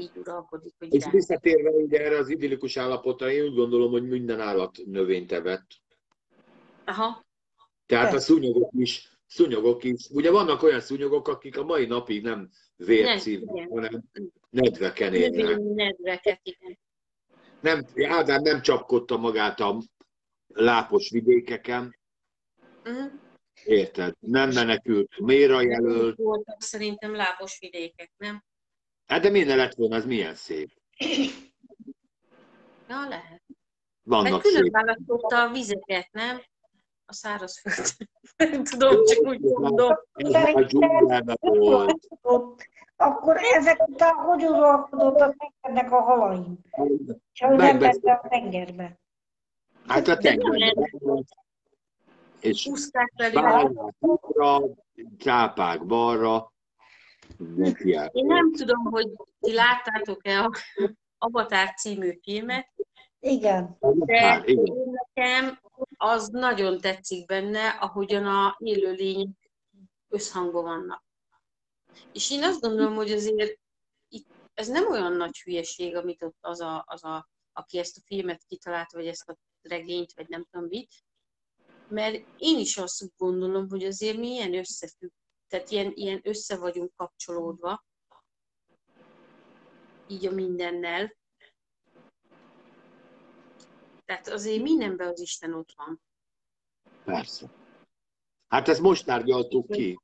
így uralkodik, hogy És irány. visszatérve ugye erre az idillikus állapotra, én úgy gondolom, hogy minden állat növényt evett. Aha, Tehát a Persze. szúnyogok is, szúnyogok is. Ugye vannak olyan szúnyogok, akik a mai napig nem igen. hanem nedveken élnek. nedveket, igen. Nem, Ádám nem csapkodta magát a lápos vidékeken, Mhm. érted? Nem menekült méra jelölt. Voltak szerintem lábos vidékek, nem? Hát de minden lett volna, az milyen szép. Ja, lehet. Vannak külön szép. választotta a vizeket, nem? A szárazföld. Nem tudom, csak úgy mondom. A dzsungelben volt. Akkor ezek után hogy uralkodott a tengernek a halaim? És hogy nem a tengerbe. Hát a tengerben. És bálnák jobbra, cápák balra. Nekiáll. Én nem tudom, hogy ti láttátok-e a Avatar című filmet, Igen. de igen. én nekem az nagyon tetszik benne, ahogyan a élőlények összhangban vannak. És én azt gondolom, hogy azért itt, ez nem olyan nagy hülyeség, amit ott az a, az a, aki ezt a filmet kitalált, vagy ezt a regényt, vagy nem tudom mit, mert én is azt gondolom, hogy azért mi ilyen összefügg, tehát ilyen, ilyen össze vagyunk kapcsolódva, így a mindennel. Tehát azért mindenben az Isten ott van. Persze. Hát ezt most tárgyaltuk ki,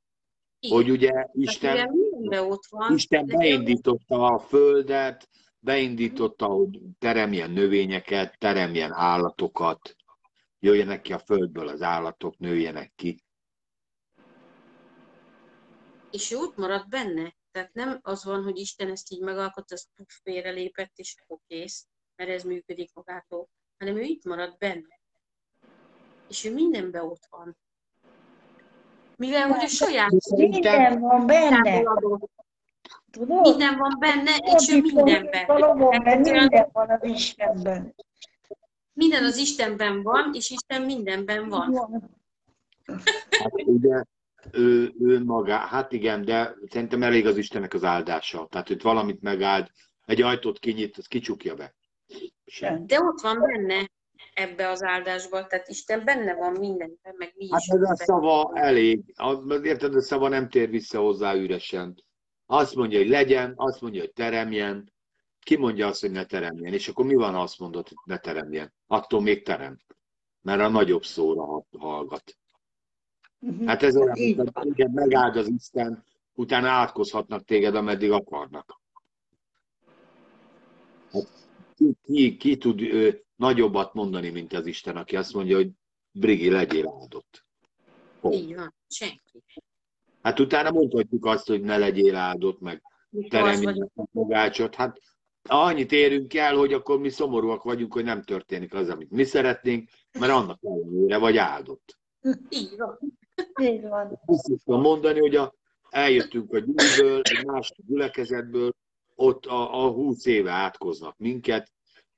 Igen. hogy ugye Isten, ott van. Isten beindította a földet, beindította, hogy teremjen növényeket, teremjen állatokat, jöjjenek ki a földből az állatok, nőjenek ki. És ő ott maradt benne. Tehát nem az van, hogy Isten ezt így megalkotta, azt puf, félrelépett, és akkor kész, mert ez működik magától, hanem ő itt maradt benne. És ő mindenben ott van. Mivel, hogy a saját Minden van benne, tudod? Minden van benne, és ő mindenben. Valóban, minden van az Istenben. Minden az Istenben van, és Isten mindenben van. Hát ugye ő, ő maga, hát igen, de szerintem elég az Istennek az áldása. Tehát, hogy valamit megáld, egy ajtót kinyit, az kicsukja be. Sem. De ott van benne ebbe az áldásban, tehát Isten benne van mindenben, meg mi Hát is. ez a szava elég. Érted, a szava nem tér vissza hozzá üresen. Azt mondja, hogy legyen, azt mondja, hogy teremjen. Ki mondja azt, hogy ne teremjen? És akkor mi van, ha azt mondod, hogy ne teremjen? Attól még teremt. Mert a nagyobb szóra ha- hallgat. Hát ez olyan, hogy téged megáld az Isten, utána átkozhatnak téged, ameddig akarnak. Hát ki, ki, ki tud ö, nagyobbat mondani, mint az Isten, aki azt mondja, hogy Brigi, legyél áldott. Így van, senki. Hát utána mondhatjuk azt, hogy ne legyél áldott, meg Mikor az teremj vagyok, a fogácsot. Hát annyit érünk el, hogy akkor mi szomorúak vagyunk, hogy nem történik az, amit mi szeretnénk, mert annak ellenére vagy áldott. így van. Így van. Azt szoktam mondani, hogy a, eljöttünk a gyűlből, egy másik gyülekezetből, ott a, a 20 éve átkoznak minket.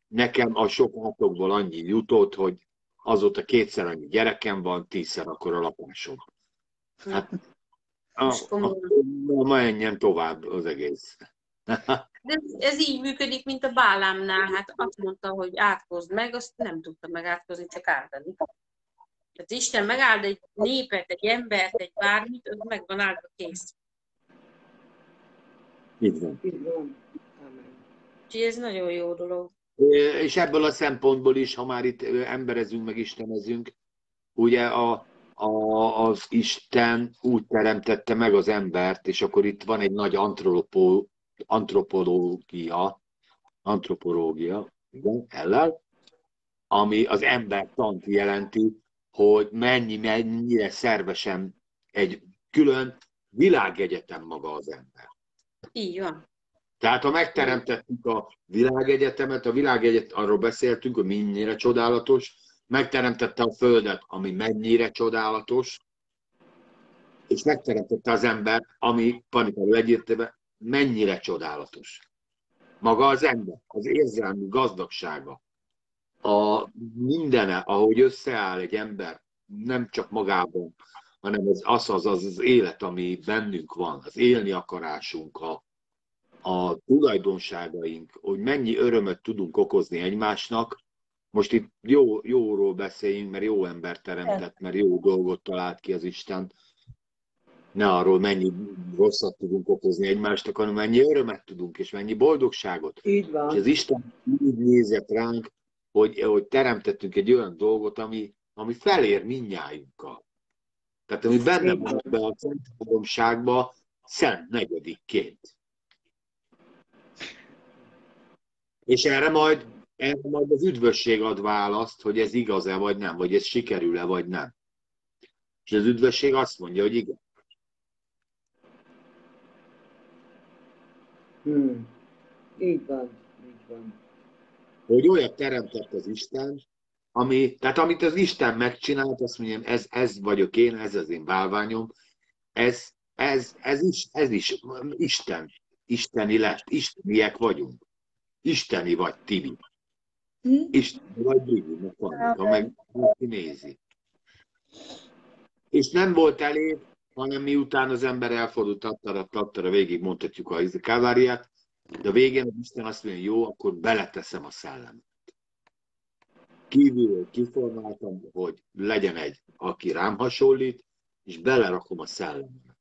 Nekem a sok átokból annyi jutott, hogy azóta kétszer annyi gyerekem van, tízszer akkor a lakásom. Hát, a, a, komolyan. ma menjen tovább az egész. De ez, így működik, mint a Bálámnál. Hát azt mondta, hogy átkozd meg, azt nem tudta meg átkozni, csak áldani. Tehát Isten megáld egy népet, egy embert, egy bármit, az meg van áldva kész. Így van. Így van. Amen. Úgyhogy ez nagyon jó dolog. És ebből a szempontból is, ha már itt emberezünk, meg istenezünk, ugye a, a, az Isten úgy teremtette meg az embert, és akkor itt van egy nagy antropó, antropológia, antropológia, igen, ellen, ami az ember tant jelenti, hogy mennyi, mennyire szervesen egy külön világegyetem maga az ember. Így van. Tehát ha megteremtettük a világegyetemet, a világegyet, arról beszéltünk, hogy mennyire csodálatos, megteremtette a Földet, ami mennyire csodálatos, és megteremtette az ember, ami panikai egyértelműen mennyire csodálatos. Maga az ember, az érzelmi gazdagsága, a mindene, ahogy összeáll egy ember, nem csak magában, hanem az az, az, az, az élet, ami bennünk van, az élni akarásunk, a, a tulajdonságaink, hogy mennyi örömöt tudunk okozni egymásnak. Most itt jó, jóról beszéljünk, mert jó ember teremtett, mert jó dolgot talált ki az Isten. Ne arról, mennyi rosszat tudunk okozni egymásnak, hanem mennyi örömet tudunk, és mennyi boldogságot. Így És van. az Isten úgy nézett ránk, hogy, hogy teremtettünk egy olyan dolgot, ami, ami felér minnyájunkkal. Tehát ami benne van ebbe a centrumságba, szent negyedikként. És erre majd, erre majd az üdvösség ad választ, hogy ez igaz-e vagy nem, vagy ez sikerül-e vagy nem. És az üdvösség azt mondja, hogy igen. Hmm. Így van. Így van. Hogy olyat teremtett az Isten, ami, tehát amit az Isten megcsinált, azt mondjam, ez, ez vagyok én, ez az én bálványom, ez, ez, ez, is, ez is Isten, isteni lett, isteniek vagyunk. Isteni vagy Tibi, Hm? isteni vagy Bibi, ha meg nézi. És nem volt elég, hanem miután az ember elfordult tattara, tattara, végig mondhatjuk a káváriát, de a végén Isten azt mondja, jó, akkor beleteszem a szellemet. Kívülről kiformáltam, hogy legyen egy, aki rám hasonlít, és belerakom a szellemet.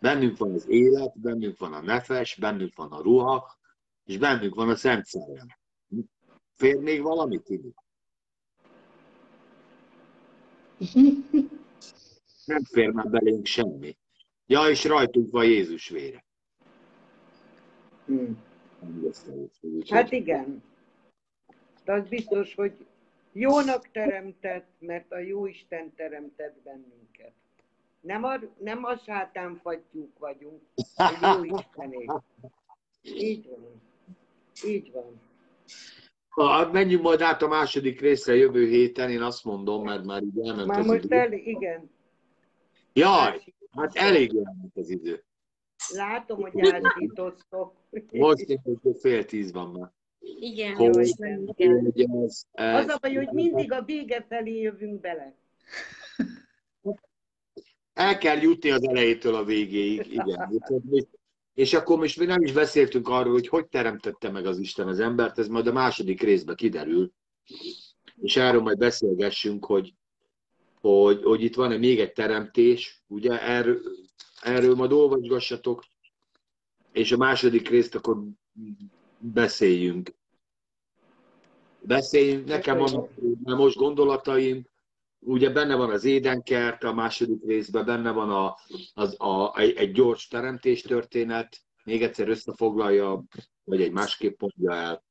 Bennünk van az élet, bennünk van a nefes, bennünk van a ruha, és bennünk van a Szent Szellem. Fér valamit, Tibi? Nem fér már belénk semmi. Ja, és rajtunk van Jézus vére. Hm. Hát igen. De az biztos, hogy jónak teremtett, mert a jó Isten teremtett bennünket. Nem a, nem a sátánfattyúk vagyunk, a jó Istenék. Így van. Így van. Ha menjünk majd át a második részre jövő héten, én azt mondom, mert már így elment Már az most idő. el, igen. Jaj, hát elég elment az idő. Látom, hogy átítottok. Most én hogy fél tíz van már. Igen, Hogy- kell. Hogy ez, ez, Az a baj, hogy mindig a vége felé jövünk bele. El kell jutni az elejétől a végéig, igen. És akkor most mi nem is beszéltünk arról, hogy hogy teremtette meg az Isten az embert, ez majd a második részben kiderül. És erről majd beszélgessünk, hogy, hogy, hogy itt van-e még egy teremtés, ugye erről, erről majd olvasgassatok, és a második részt akkor beszéljünk. Beszéljünk, nekem vannak most gondolataim, ugye benne van az édenkert a második részben, benne van a, az, a, egy gyors teremtés történet, még egyszer összefoglalja, vagy egy másképp mondja el.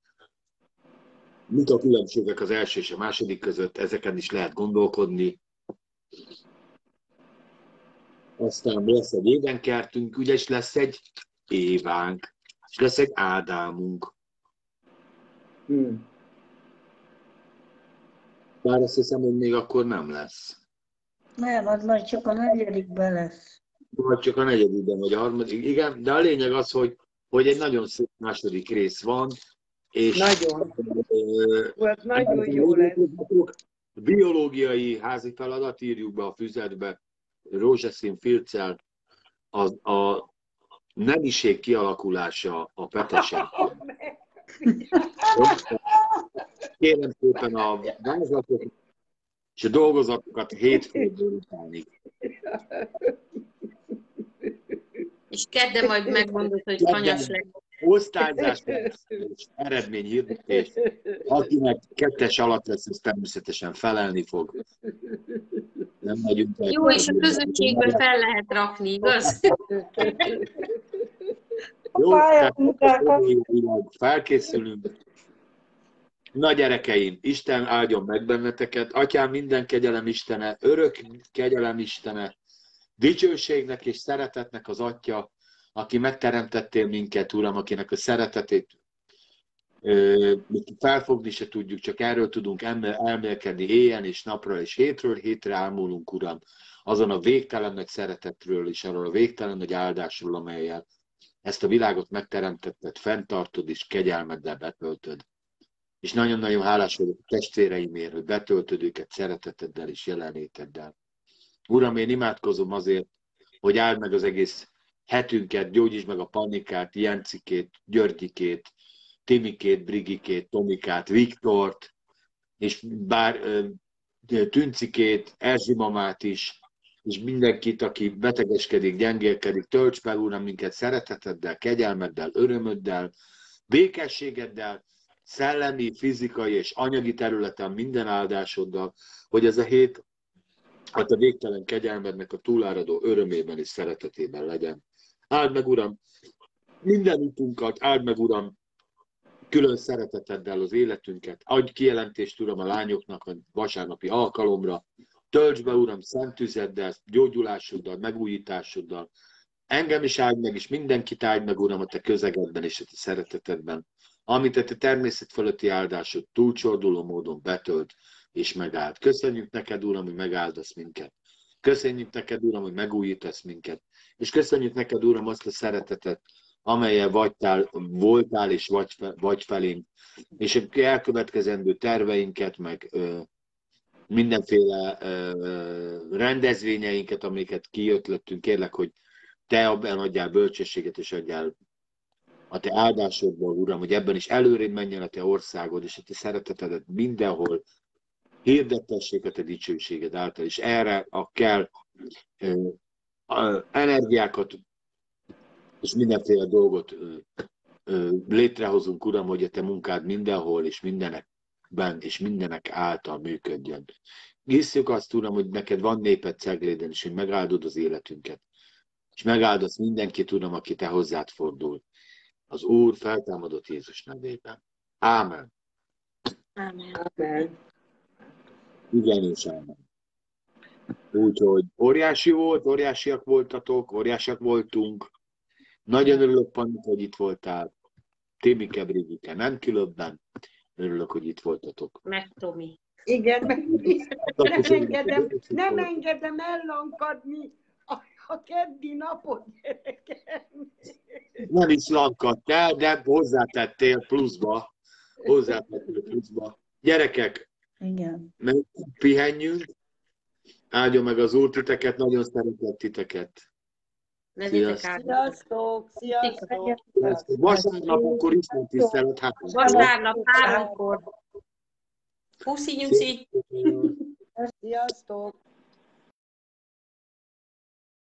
Mik a különbségek az első és a második között, ezeken is lehet gondolkodni. Aztán lesz egy édenkertünk, ugye, és lesz egy Évánk, és lesz egy Ádámunk. Hm. Bár azt hiszem, hogy még akkor nem lesz. Nem, az majd csak a negyedikben lesz. Vagy csak a negyedikben, vagy a harmadik. Igen, de a lényeg az, hogy, hogy egy nagyon szép második rész van, és Nagyon. ö, Hát nagyon jó lesz. biológiai házi feladat, írjuk be a füzetbe, rózsaszín filccel, a, a nemiség kialakulása a petesen. Kérem szépen a vázlatokat és a dolgozatokat hétfő délutánig. És kedden majd megmondod, hogy hanyas lesz. Osztályzás és eredményhirdetés. Akinek kettes alatt lesz, az természetesen felelni fog. Nem megyünk el. Jó, és a közösségbe fel lehet rakni, igaz? Jó, tehát felkészülünk. Na gyerekeim, Isten áldjon meg benneteket. Atyám minden kegyelem Istene, örök kegyelem Istene, dicsőségnek és szeretetnek az Atya, aki megteremtettél minket, Uram, akinek a szeretetét felfogni se tudjuk, csak erről tudunk elmélkedni éjjel és napra, és hétről hétre álmulunk, Uram, azon a végtelen nagy szeretetről és arról a végtelen nagy áldásról, amelyel ezt a világot megteremtetted, fenntartod és kegyelmeddel betöltöd. És nagyon-nagyon hálás vagyok a testvéreimért, hogy betöltöd őket szereteteddel és jelenléteddel. Uram, én imádkozom azért, hogy áld meg az egész hetünket, gyógyítsd meg a panikát, Jencikét, Györgyikét, Timikét, Brigikét, Tomikát, Viktort, és bár Tüncikét, Erzsi mamát is, és mindenkit, aki betegeskedik, gyengélkedik, tölts fel, Uram, minket szereteteddel, kegyelmeddel, örömöddel, békességeddel, szellemi, fizikai és anyagi területen minden áldásoddal, hogy ez a hét a te végtelen kegyelmednek a túláradó örömében és szeretetében legyen. Áld meg, Uram, minden utunkat, áld meg, Uram, külön szereteteddel az életünket. Adj kijelentést, Uram, a lányoknak a vasárnapi alkalomra. Tölts be, Uram, szent tüzeddel, gyógyulásoddal, megújításoddal. Engem is áld meg, és mindenkit áld meg, Uram, a te közegedben és a te szeretetedben. Amit a te természet fölötti áldásod túlcsorduló módon betölt és megáld. Köszönjük neked, Uram, hogy megáldasz minket. Köszönjük neked, Uram, hogy megújítasz minket. És köszönjük neked, Uram, azt a szeretetet, amelyel vagytál, voltál és vagy, vagy felénk. És a elkövetkezendő terveinket, meg ö, mindenféle ö, rendezvényeinket, amiket kiötlöttünk, kérlek, hogy te abban adjál bölcsességet, és adjál a te áldásodból, Uram, hogy ebben is előrébb menjen a te országod, és a te szeretetedet mindenhol hirdettessék a te dicsőséged által, és erre a kell energiákat és mindenféle dolgot létrehozunk, Uram, hogy a te munkád mindenhol és mindenekben és mindenek által működjön. hiszük azt, Uram, hogy neked van néped Cegléden, és hogy megáldod az életünket. És megáldasz mindenkit, Uram, aki te hozzád fordul. Az Úr feltámadott Jézus nevében. Ámen. Amen. Amen. Igen és ámen. Úgyhogy óriási volt, óriásiak voltatok, óriásiak voltunk. Nagyon örülök, Panni, hogy itt voltál. Témike, Brigike, nem különben. Örülök, hogy itt voltatok. Meg Tomi. Igen, meg nem engedem, nem engedem ellankadni a, a keddi napot, gyerekem. Nem is lankadt el, de hozzátettél pluszba. Hozzátettél pluszba. Gyerekek, Igen. pihenjünk. Áldjon meg az Úr titeket, nagyon szeretett titeket. Sziasztok. áldott. Sziasztok, sziasztok. Vasárnap akkor Isten tisztelet. Hát, Vasárnap háromkor. Puszi nyuszi. Sziasztok.